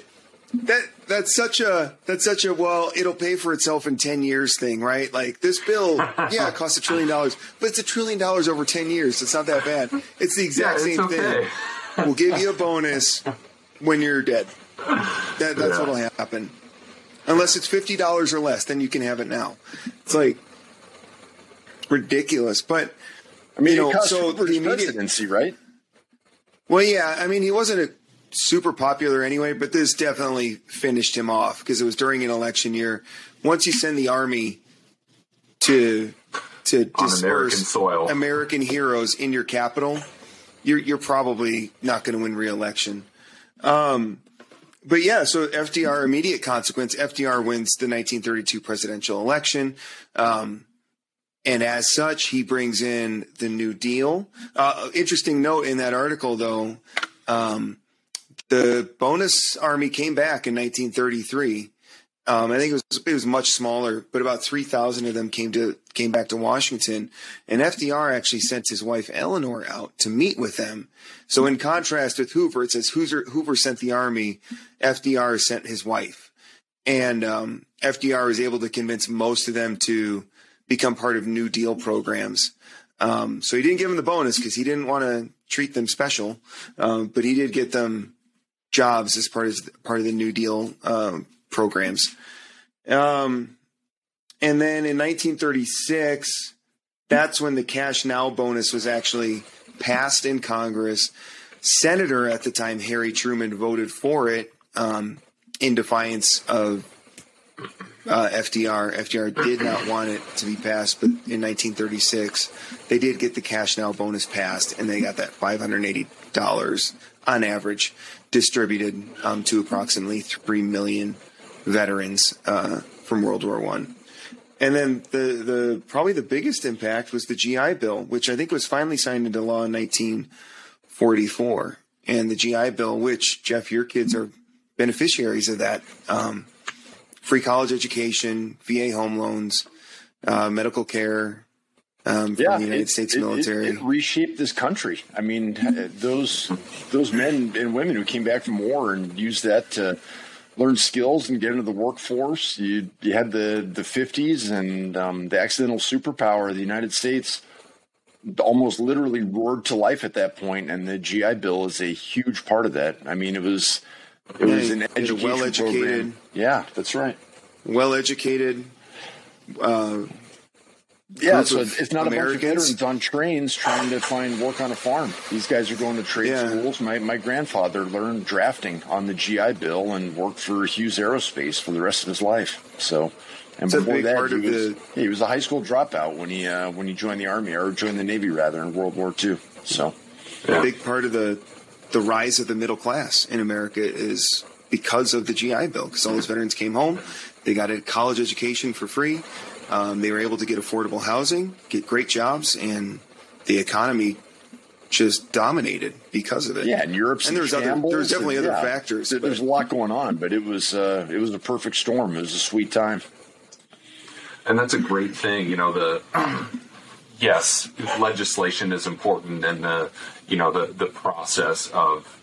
that that's such a that's such a well, it'll pay for itself in ten years thing, right? Like this bill, yeah, it costs a trillion dollars, but it's a trillion dollars over ten years. It's not that bad. It's the Yeah, exact it's same okay. thing. We'll give you a bonus when you're dead. That, that's Yeah. what'll happen. Unless it's fifty dollars or less, then you can have it now. It's like ridiculous, but I mean, You know, it cost so Hoover's the immediate- presidency, right? Well, yeah, I mean, he wasn't a super popular anyway, but this definitely finished him off because it was during an election year. Once you send the army to to disperse American soil. American heroes in your capital, you're you're probably not going to win re-election. Um, but yeah, so FDR immediate consequence. FDR wins the 1932 presidential election. Um, and as such, he brings in the New Deal. Uh, interesting note in that article, though, um, the bonus army came back in 1933. Um, I think it was it was much smaller, but about three thousand of them came to came back to Washington, and FDR actually sent his wife Eleanor out to meet with them. So, in contrast with Hoover, it says Hoover, Hoover sent the army, FDR sent his wife, and um, FDR was able to convince most of them to become part of New Deal programs. Um, so he didn't give them the bonus because he didn't want to treat them special, um, but he did get them jobs as part of part of the New Deal um, programs. Um, and then in 1936, that's when the cash now bonus was actually passed in Congress. Senator at the time, Harry Truman, voted for it um, in defiance of uh, FDR. FDR did not want it to be passed, but in 1936, they did get the cash now bonus passed, and they got that $580 on average distributed um, to approximately 3 million veterans uh, from World War One. And then the, the probably the biggest impact was the GI Bill, which I think was finally signed into law in 1944. And the GI Bill, which Jeff, your kids are beneficiaries of that. Um, free college education, VA home loans, uh, medical care um, from the United it- States it- it- military. It, reshaped this country. I mean, those those men and women who came back from war and used that to learn skills and get into the workforce. You you had the the fifties and um, the accidental superpower of the United States almost literally roared to life at that point, and the GI Bill is a huge part of that. I mean, it was it was an education well-educated. program. Yeah, that's right. well educated. Uh, Yeah, so it's not a bunch of Americans. veterans on trains trying to find work on a farm. These guys are going to trade Yeah. schools. My my grandfather learned drafting on the GI Bill and worked for Hughes Aerospace for the rest of his life. So, and It's before that, he was the- he was a high school dropout when he uh, when he joined the army or joined the navy rather in World War II. So, a big part of the the rise of the middle class in America is because of the GI Bill. Because all those veterans came home, they got a college education for free. Um, they were able to get affordable housing, get great jobs, and the economy just dominated because of it. yeah, and Europe's and there's other there's definitely and, other yeah, factors. there- There's a lot going on, but it was uh, it was a perfect storm. It was a sweet time. and that's a great thing. You know, the yes, legislation is important, and the you know the the process of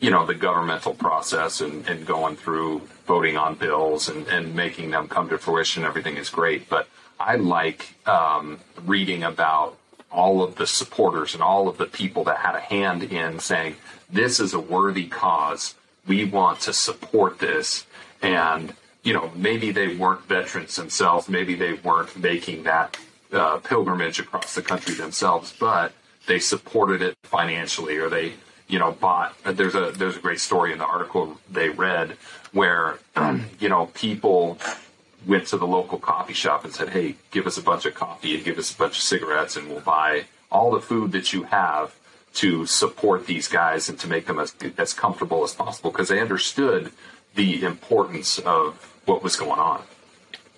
you know the governmental process and, and going through voting on bills and, and making them come to fruition. Everything is great, but I like um, reading about all of the supporters and all of the people that had a hand in saying this is a worthy cause. we want to support this. And, you know, maybe they weren't veterans themselves. Maybe they weren't making that uh, pilgrimage across the country themselves, but they supported it financially or they, you know, bought. There's a there's a great story in the article they read where, you know, people went to the local coffee shop and said, "Hey, give us a bunch of coffee and give us a bunch of cigarettes, and we'll buy all the food that you have to support these guys and to make them as as comfortable as possible," because they understood the importance of what was going on.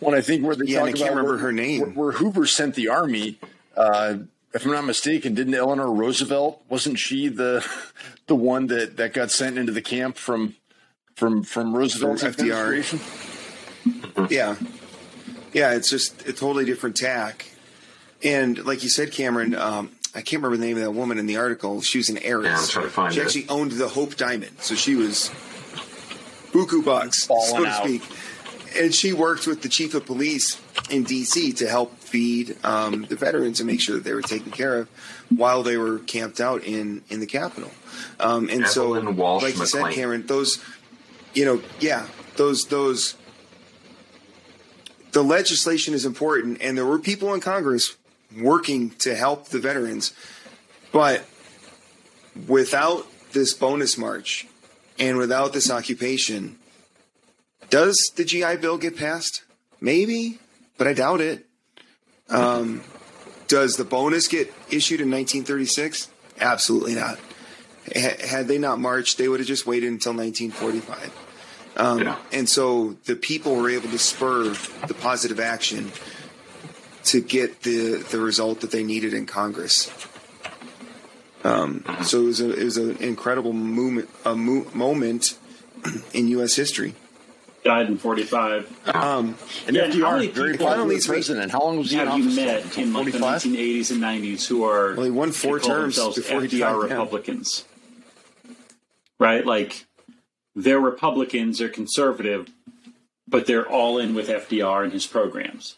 Well, I think where they Yeah, talk I can't about remember where, her name. where, where Hoover sent the army. Uh, if I'm not mistaken, didn't Eleanor Roosevelt wasn't she the the one that, that got sent into the camp from from from Roosevelt's FDR. Yeah. Yeah, it's just a totally different tack. And like you said, Cameron, um, I can't remember the name of that woman in the article. She was an heiress. Yeah, I'm trying to find she it. actually owned the Hope Diamond. So she was buku bucks, so to out. speak. And she worked with the chief of police in D.C. to help feed um, the veterans and make sure that they were taken care of while they were camped out in, in the Capitol. Um, and so, Walsh like you said. Cameron, those, you know, yeah, those, those, the legislation is important, and there were people in Congress working to help the veterans, but without this bonus march and without this occupation, does the GI Bill get passed? Maybe, but I doubt it. Um, does the bonus get issued in 1936? Absolutely not. Ha- Had they not marched, they would have just waited until 1945. Um, Yeah. And so the people were able to spur the positive action to get the, the result that they needed in Congress. Um, so it was, a, it was an incredible movement, a mo- moment in U.S. history. Died in 45. Um, And Yeah, and how many FDR, very people- popular Finally, it's- president. How long was he in Have you met in like the 1980s and 90s who are Well, he won four terms themselves before he FDR died, yeah. Republicans, right? Like they're Republicans, they're conservative, but they're all in with FDR and his programs.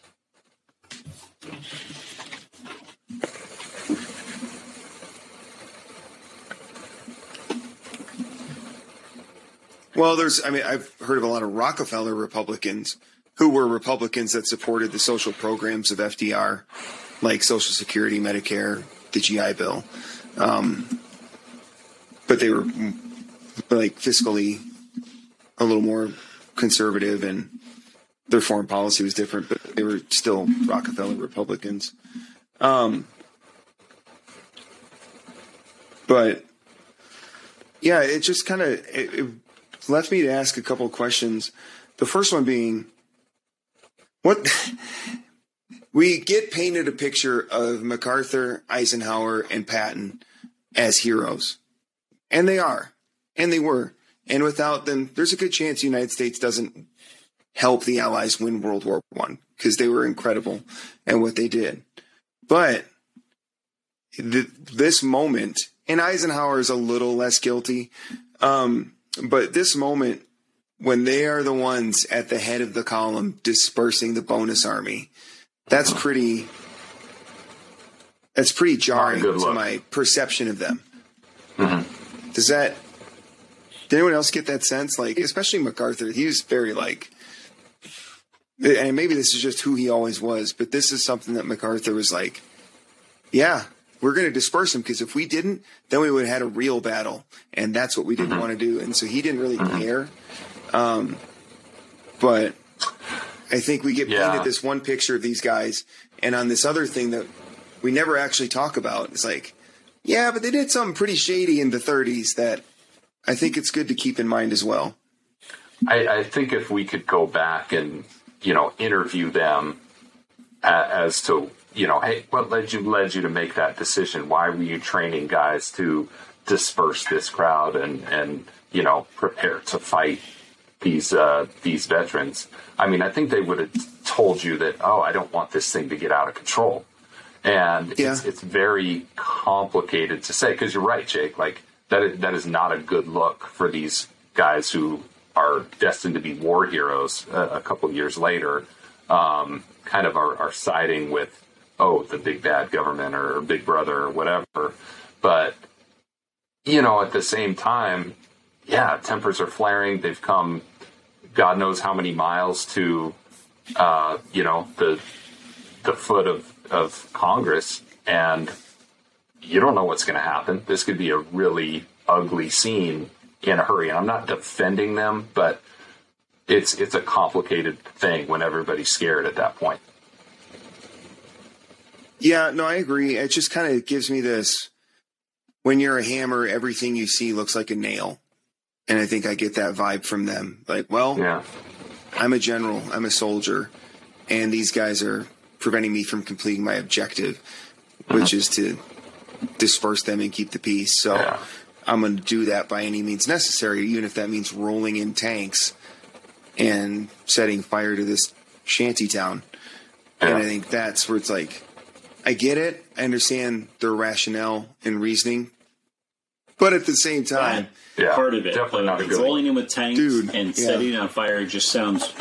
Well, there's, I mean, I've heard of a lot of Rockefeller Republicans who were Republicans that supported the social programs of FDR, like Social Security, Medicare, the GI Bill. Um, but they were mm, like fiscally a little more conservative and their foreign policy was different, but they were still Rockefeller Republicans. Um, but yeah, it just kind of it, it left me to ask a couple of questions. The first one being, what we get painted a picture of MacArthur, Eisenhower, and Patton as heroes, and they are, and they were, and without them, there's a good chance the United States doesn't help the Allies win World War One because they were incredible at what they did, but th- this moment, and Eisenhower is a little less guilty, um, but this moment when they are the ones at the head of the column dispersing the bonus army, that's pretty. That's pretty jarring to look. my perception of them. Does that? Did anyone else get that sense? Like, especially MacArthur, he was very like, and maybe this is just who he always was, but this is something that MacArthur was like, yeah, we're going to disperse them because if we didn't, then we would have had a real battle, and that's what we didn't want to do. And so he didn't really care. Um, but I think we get Yeah. painted this one picture of these guys, and on this other thing that we never actually talk about, it's like, yeah, but they did something pretty shady in the 30s that I think it's good to keep in mind as well. I, I think if we could go back and you know interview them as to you know hey what led you led you to make that decision why were you training guys to disperse this crowd and and you know prepare to fight these uh, these veterans I mean I think they would have told you that oh I don't want this thing to get out of control and Yeah. it's it's very complicated to say because you're right, Jake. Like that is, that is not a good look for these guys who are destined to be war heroes uh, a couple years later. Um, kind of are, are siding with oh the big bad government or Big Brother or whatever, but you know at the same time yeah, tempers are flaring. They've come, God knows how many miles to, uh, you know, the the foot of of Congress, and you don't know what's going to happen. This could be a really ugly scene in a hurry. And I'm not defending them, but it's it's a complicated thing when everybody's scared at that point. Yeah, no, I agree. It just kind of gives me this when you're a hammer, everything you see looks like a nail. And I think I get that vibe from them. Like, well, Yeah. I'm a general, I'm a soldier, and these guys are preventing me from completing my objective, mm-hmm. which is to disperse them and keep the peace. So Yeah. I'm going to do that by any means necessary, even if that means rolling in tanks and setting fire to this shanty town. And I think that's where it's like, I get it. I understand their rationale and reasoning. But at the same time, Yeah. part of it. Definitely not a good Rolling in with tanks Dude, and yeah. setting it on fire just sounds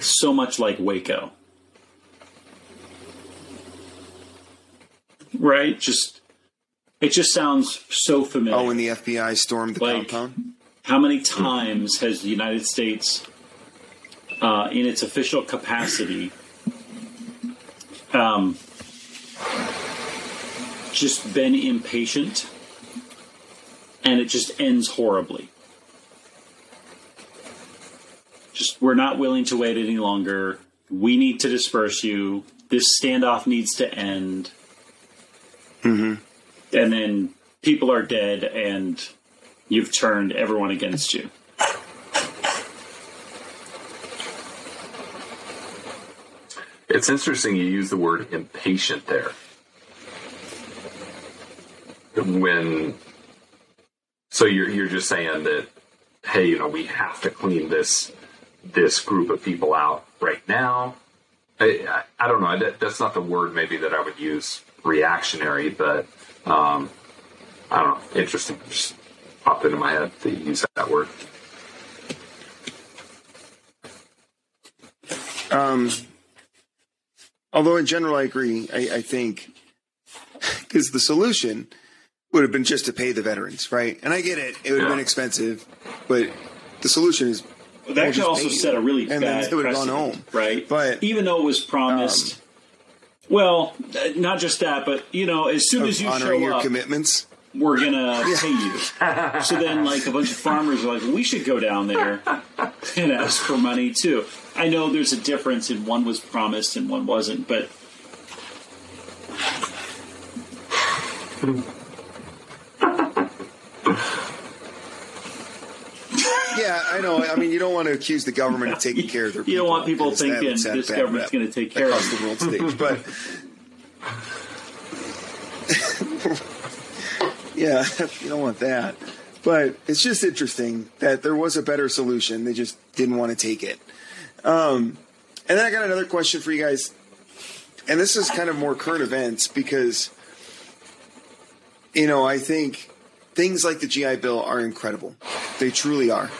so much like Waco. Right? Just it just sounds so familiar. oh, when the FBI stormed the Like- compound? How many times has the United States, uh, in its official capacity, um, just been impatient and it just ends horribly? Just, we're not willing to wait any longer. We need to disperse you. This standoff needs to end. And then people are dead and you've turned everyone against you. It's interesting you use the word impatient there. When so you're you're just saying that hey, you know, we have to clean this this group of people out right now. I, I, I don't know. That, that's not the word maybe that I would use reactionary, but um, I don't know. Interesting. Just popped into my head to use that word. Although in general, I agree. I, I think because the solution would have been just to pay the veterans, right? And I get it; it would have Yeah. been expensive, but the solution is That Well, could also set a really and then bad they would've gone home. right? But, um, even though it was promised, well, uh, not just that, but you know, as soon as you honoring show your up, commitments. We're gonna pay you. so then, like a bunch of farmers are like, we should go down there and ask for money too. I know there's a difference, and one was promised and one wasn't, but Yeah, I know. I mean, you don't want to accuse the government of taking care of their people. you don't want people that thinking would set this government's going to take care of the world stage. But yeah, you don't want that. But it's just interesting that there was a better solution. They just didn't want to take it. Um, and then I got another question for you guys, and this is kind of more current events because you know I think things like the GI Bill are incredible. They truly are.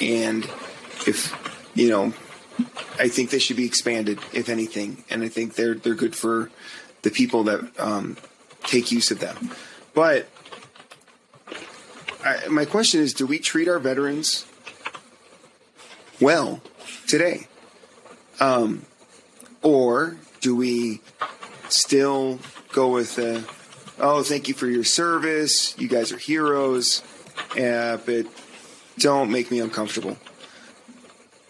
And if you know, I think they should be expanded, if anything. And I think they're they're good for the people that um, take use of them. But I, my question is: Do we treat our veterans well today, um, or do we still go with the oh, thank you for your service. You guys are heroes. Yeah, but don't make me uncomfortable.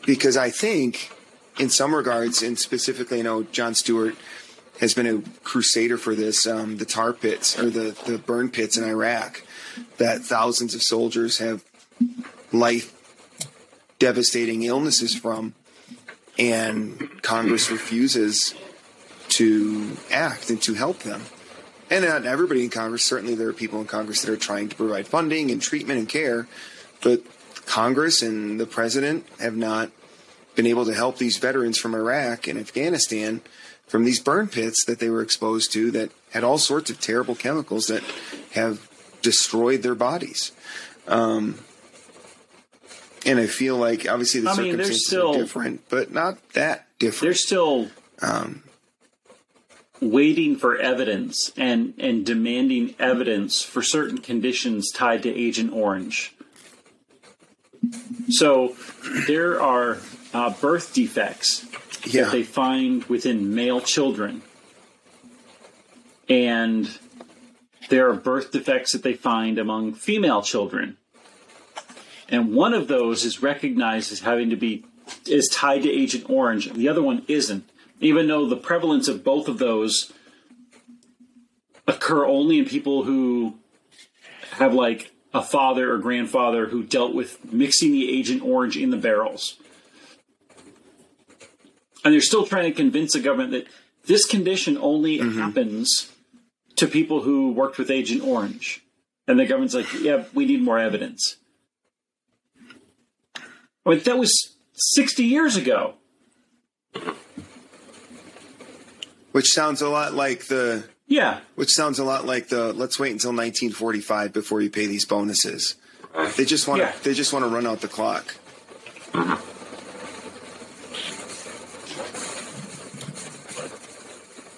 Because I think, in some regards, and specifically, I know Jon Stewart has been a crusader for this, um, the tar pits or the, the burn pits in Iraq that thousands of soldiers have life devastating illnesses from, and Congress refuses to act and to help them and not everybody in Congress. Certainly, there are people in Congress that are trying to provide funding and treatment and care, but Congress and the president have not been able to help these veterans from Iraq and Afghanistan from these burn pits that they were exposed to that had all sorts of terrible chemicals that have destroyed their bodies. Um, and I feel like obviously the I mean, circumstances still- are different, but not that different. they're still Um, waiting for evidence and and demanding evidence for certain conditions tied to Agent Orange. So there are uh, birth defects Yeah. that they find within male children. And there are birth defects that they find among female children. And one of those is recognized as having to be is tied to Agent Orange. The other one isn't. Even though the prevalence of both of those occur only in people who have like a father or grandfather who dealt with mixing the Agent Orange in the barrels. And they're still trying to convince the government that this condition only mm-hmm. happens to people who worked with Agent Orange. And the government's like, yeah, we need more evidence. I mean, that was 60 years ago. Which sounds a lot like the Yeah. which sounds a lot like the let's wait until 1945 before you pay these bonuses. They just want Yeah. to they just want to run out the clock.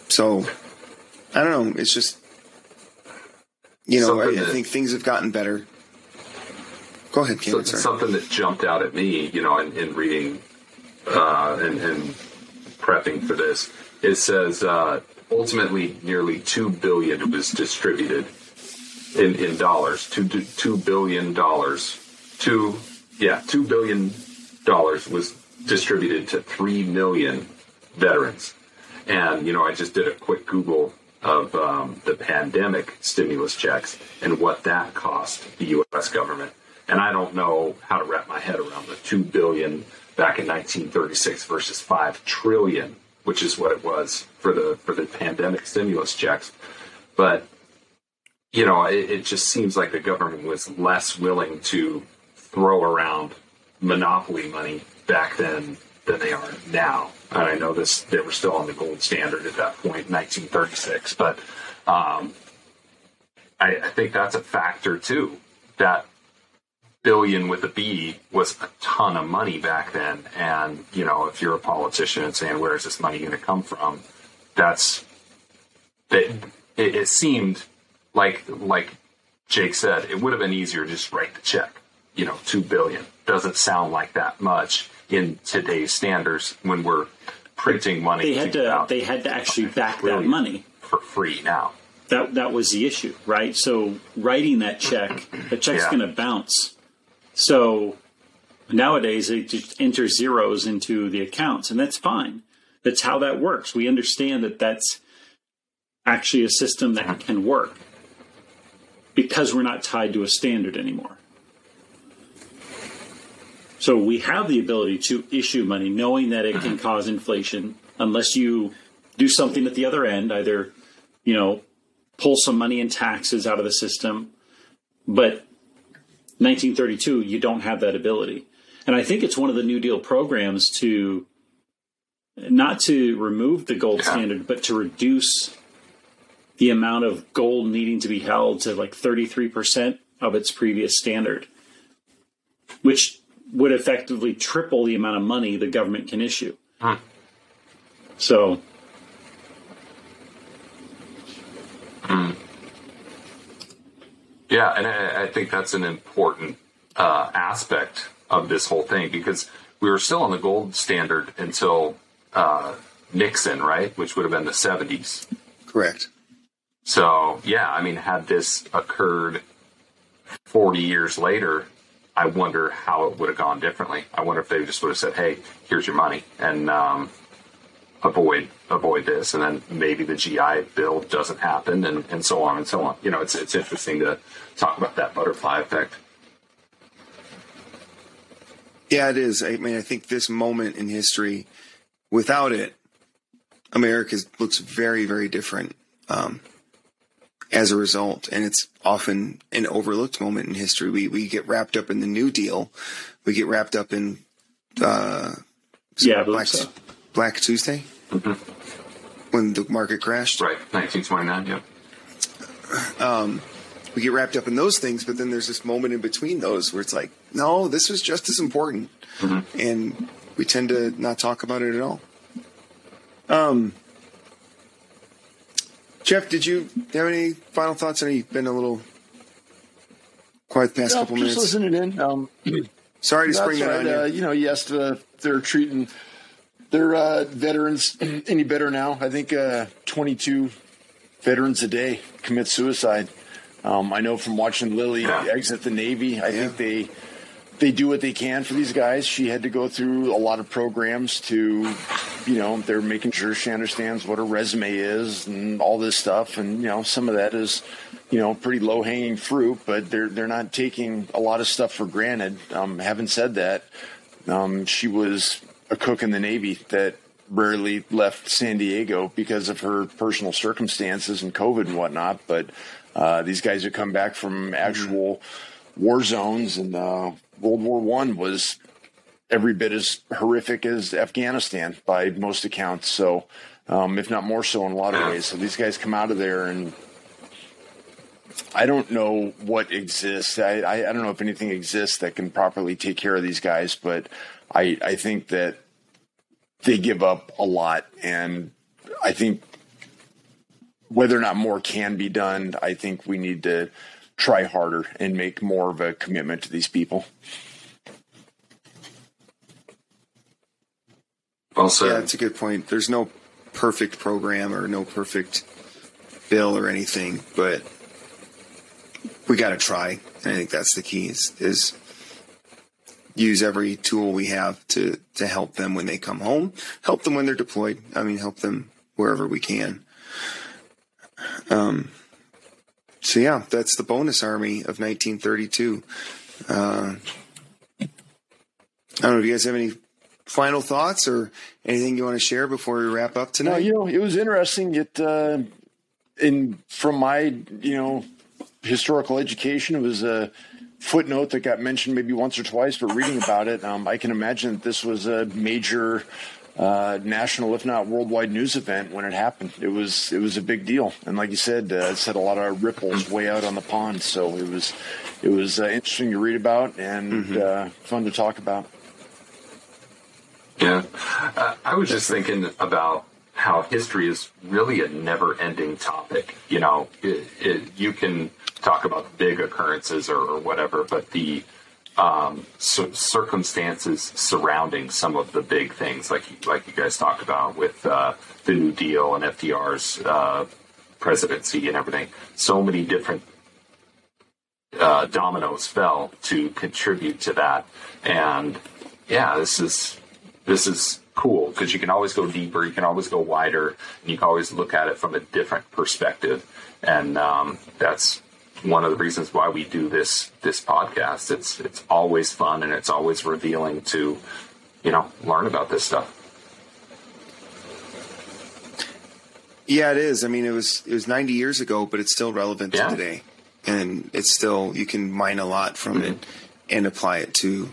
So, I don't know. It's just you know, I, Something I think things have gotten better. Go ahead, So, Cameron. Sorry. something that jumped out at me, you know, in, in reading uh, and, and prepping for this, it says uh, ultimately nearly two billion was distributed in, in dollars. Two two billion dollars. Two yeah, two billion dollars was distributed to three million veterans. And you know, I just did a quick Google of um, the pandemic stimulus checks and what that cost the U.S. government. And I don't know how to wrap my head around the two billion back in 1936 versus five trillion, which is what it was for the for the pandemic stimulus checks. But you know, it, it just seems like the government was less willing to throw around monopoly money back then than they are now. And I know this; they were still on the gold standard at that point, 1936. But um, I, I think that's a factor too. That billion with a B was a ton of money back then. And you know, if you're a politician and saying, "Where is this money going to come from?" That's that. It, it seemed like like Jake said, it would have been easier to just write the check. You know, two billion doesn't sound like that much in today's standards when we're printing money They had to they had to actually back that money. for free now. That that was the issue, right? So writing that check, the check's Yeah. going to bounce. So nowadays they just enter zeros into the accounts, and that's fine. That's how that works. We understand that that's actually a system that mm-hmm. can work because we're not tied to a standard anymore. So we have the ability to issue money knowing that it can cause inflation unless you do something at the other end, either, you know, pull some money in taxes out of the system. But 1932, you don't have that ability. And I think it's one of the New Deal programs to not to remove the gold standard, but to reduce the amount of gold needing to be held to like 33% of its previous standard, which would effectively triple the amount of money the government can issue. Hmm. So, Yeah, and I, I think that's an important uh, aspect of this whole thing because we were still on the gold standard until uh, Nixon, right? Which would have been the 70s. Correct. So, yeah, I mean, had this occurred 40 years later, I wonder how it would have gone differently. I wonder if they just would have said, hey, here's your money and um, avoid avoid this. And then maybe the GI bill doesn't happen and, and so on and so on. You know, it's, it's interesting to talk about that butterfly effect. Yeah, it is. I mean, I think this moment in history, without it, America looks very, very different um, as a result. And it's often an overlooked moment in history. We we get wrapped up in the New Deal, we get wrapped up in uh, yeah, Black so. Black Tuesday when the market crashed. Right, 1929, yeah. We get wrapped up in those things, but then there's this moment in between those where it's like, no, this was just as important, and we tend to not talk about it at all. Um, Jeff, did you have any final thoughts? I know you've been a little quiet the past No, couple just minutes. listening in. Um, Sorry to spring that right. on you. Uh, you know, yes, uh, they're treating their uh, veterans any better now. I think uh, 22 veterans a day commit suicide. Um, I know from watching Lily exit the Navy. I think they they do what they can for these guys. She had to go through a lot of programs to, you know, they're making sure she understands what her resume is and all this stuff. And you know, some of that is, you know, pretty low hanging fruit, but they're they're not taking a lot of stuff for granted. Um, having said that, um, she was a cook in the Navy that rarely left San Diego because of her personal circumstances and COVID and whatnot. But uh, these guys have come back from actual war zones, and uh, World War One was every bit as horrific as Afghanistan by most accounts. So, um, if not more so in a lot of ways. So these guys come out of there and. I don't know what exists. I, I, I don't know if anything exists that can properly take care of these guys, but I, I think that they give up a lot. And I think whether or not more can be done, I think we need to try harder and make more of a commitment to these people. Well said. Yeah, it's a good point. There's no perfect program or no perfect bill or anything, but we got to try. And I think that's the key is, is use every tool we have to, to help them when they come home, help them when they're deployed. I mean, help them wherever we can. Um, so yeah, that's the bonus army of 1932. Uh, I don't know if you guys have any final thoughts or anything you want to share before we wrap up No, tonight? you know, it was interesting. It, uh, in from my, you know, historical education, it was a footnote that got mentioned maybe once or twice. But reading about it, um, I can imagine that this was a major uh, national, if not worldwide, news event when it happened. It was it was a big deal, and like you said, uh, it set a lot of ripples way out on the pond. So it was it was uh, interesting to read about and uh, fun to talk about. Yeah. Uh, I was just thinking about how history is really a never ending topic. You know, it, it, you can talk about big occurrences or, or whatever, but the um, cir- circumstances surrounding some of the big things, like like you guys talked about with uh, the New Deal and FDR's uh, presidency and everything, so many different uh, dominoes fell to contribute to that. And yeah, this is this is cool because you can always go deeper, you can always go wider, and you can always look at it from a different perspective. And um, that's one of the reasons why we do this this podcast. It's it's always fun and it's always revealing to you know learn about this stuff. Yeah, it is. I mean, it was it was 90 years ago, but it's still relevant Yeah. to today, and it's still you can mine a lot from it and apply it to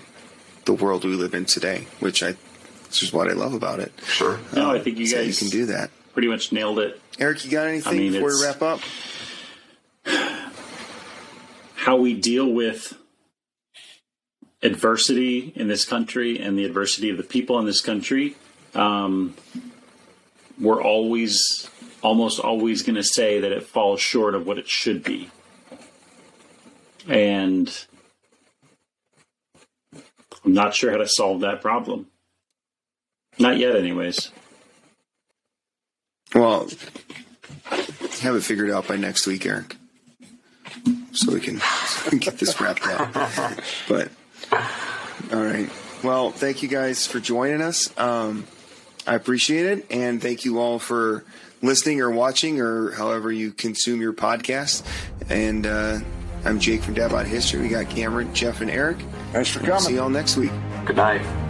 the world we live in today, which I which is what I love about it. Sure. No, I think you So guys you can do that. pretty much nailed it. Eric, you got anything I mean, before we wrap up? How we deal with adversity in this country and the adversity of the people in this country, um, we're always, almost always going to say that it falls short of what it should be. And I'm not sure how to solve that problem. Not yet, anyways. Well, have it figured out by next week, Eric, so we can, so we can get this wrapped up. But all right. Well, thank you guys for joining us. Um, I appreciate it, and thank you all for listening or watching or however you consume your podcast. And uh, I'm Jake from Dabot History. We got Cameron, Jeff, and Eric. Thanks for We'll see y'all next week. Good night.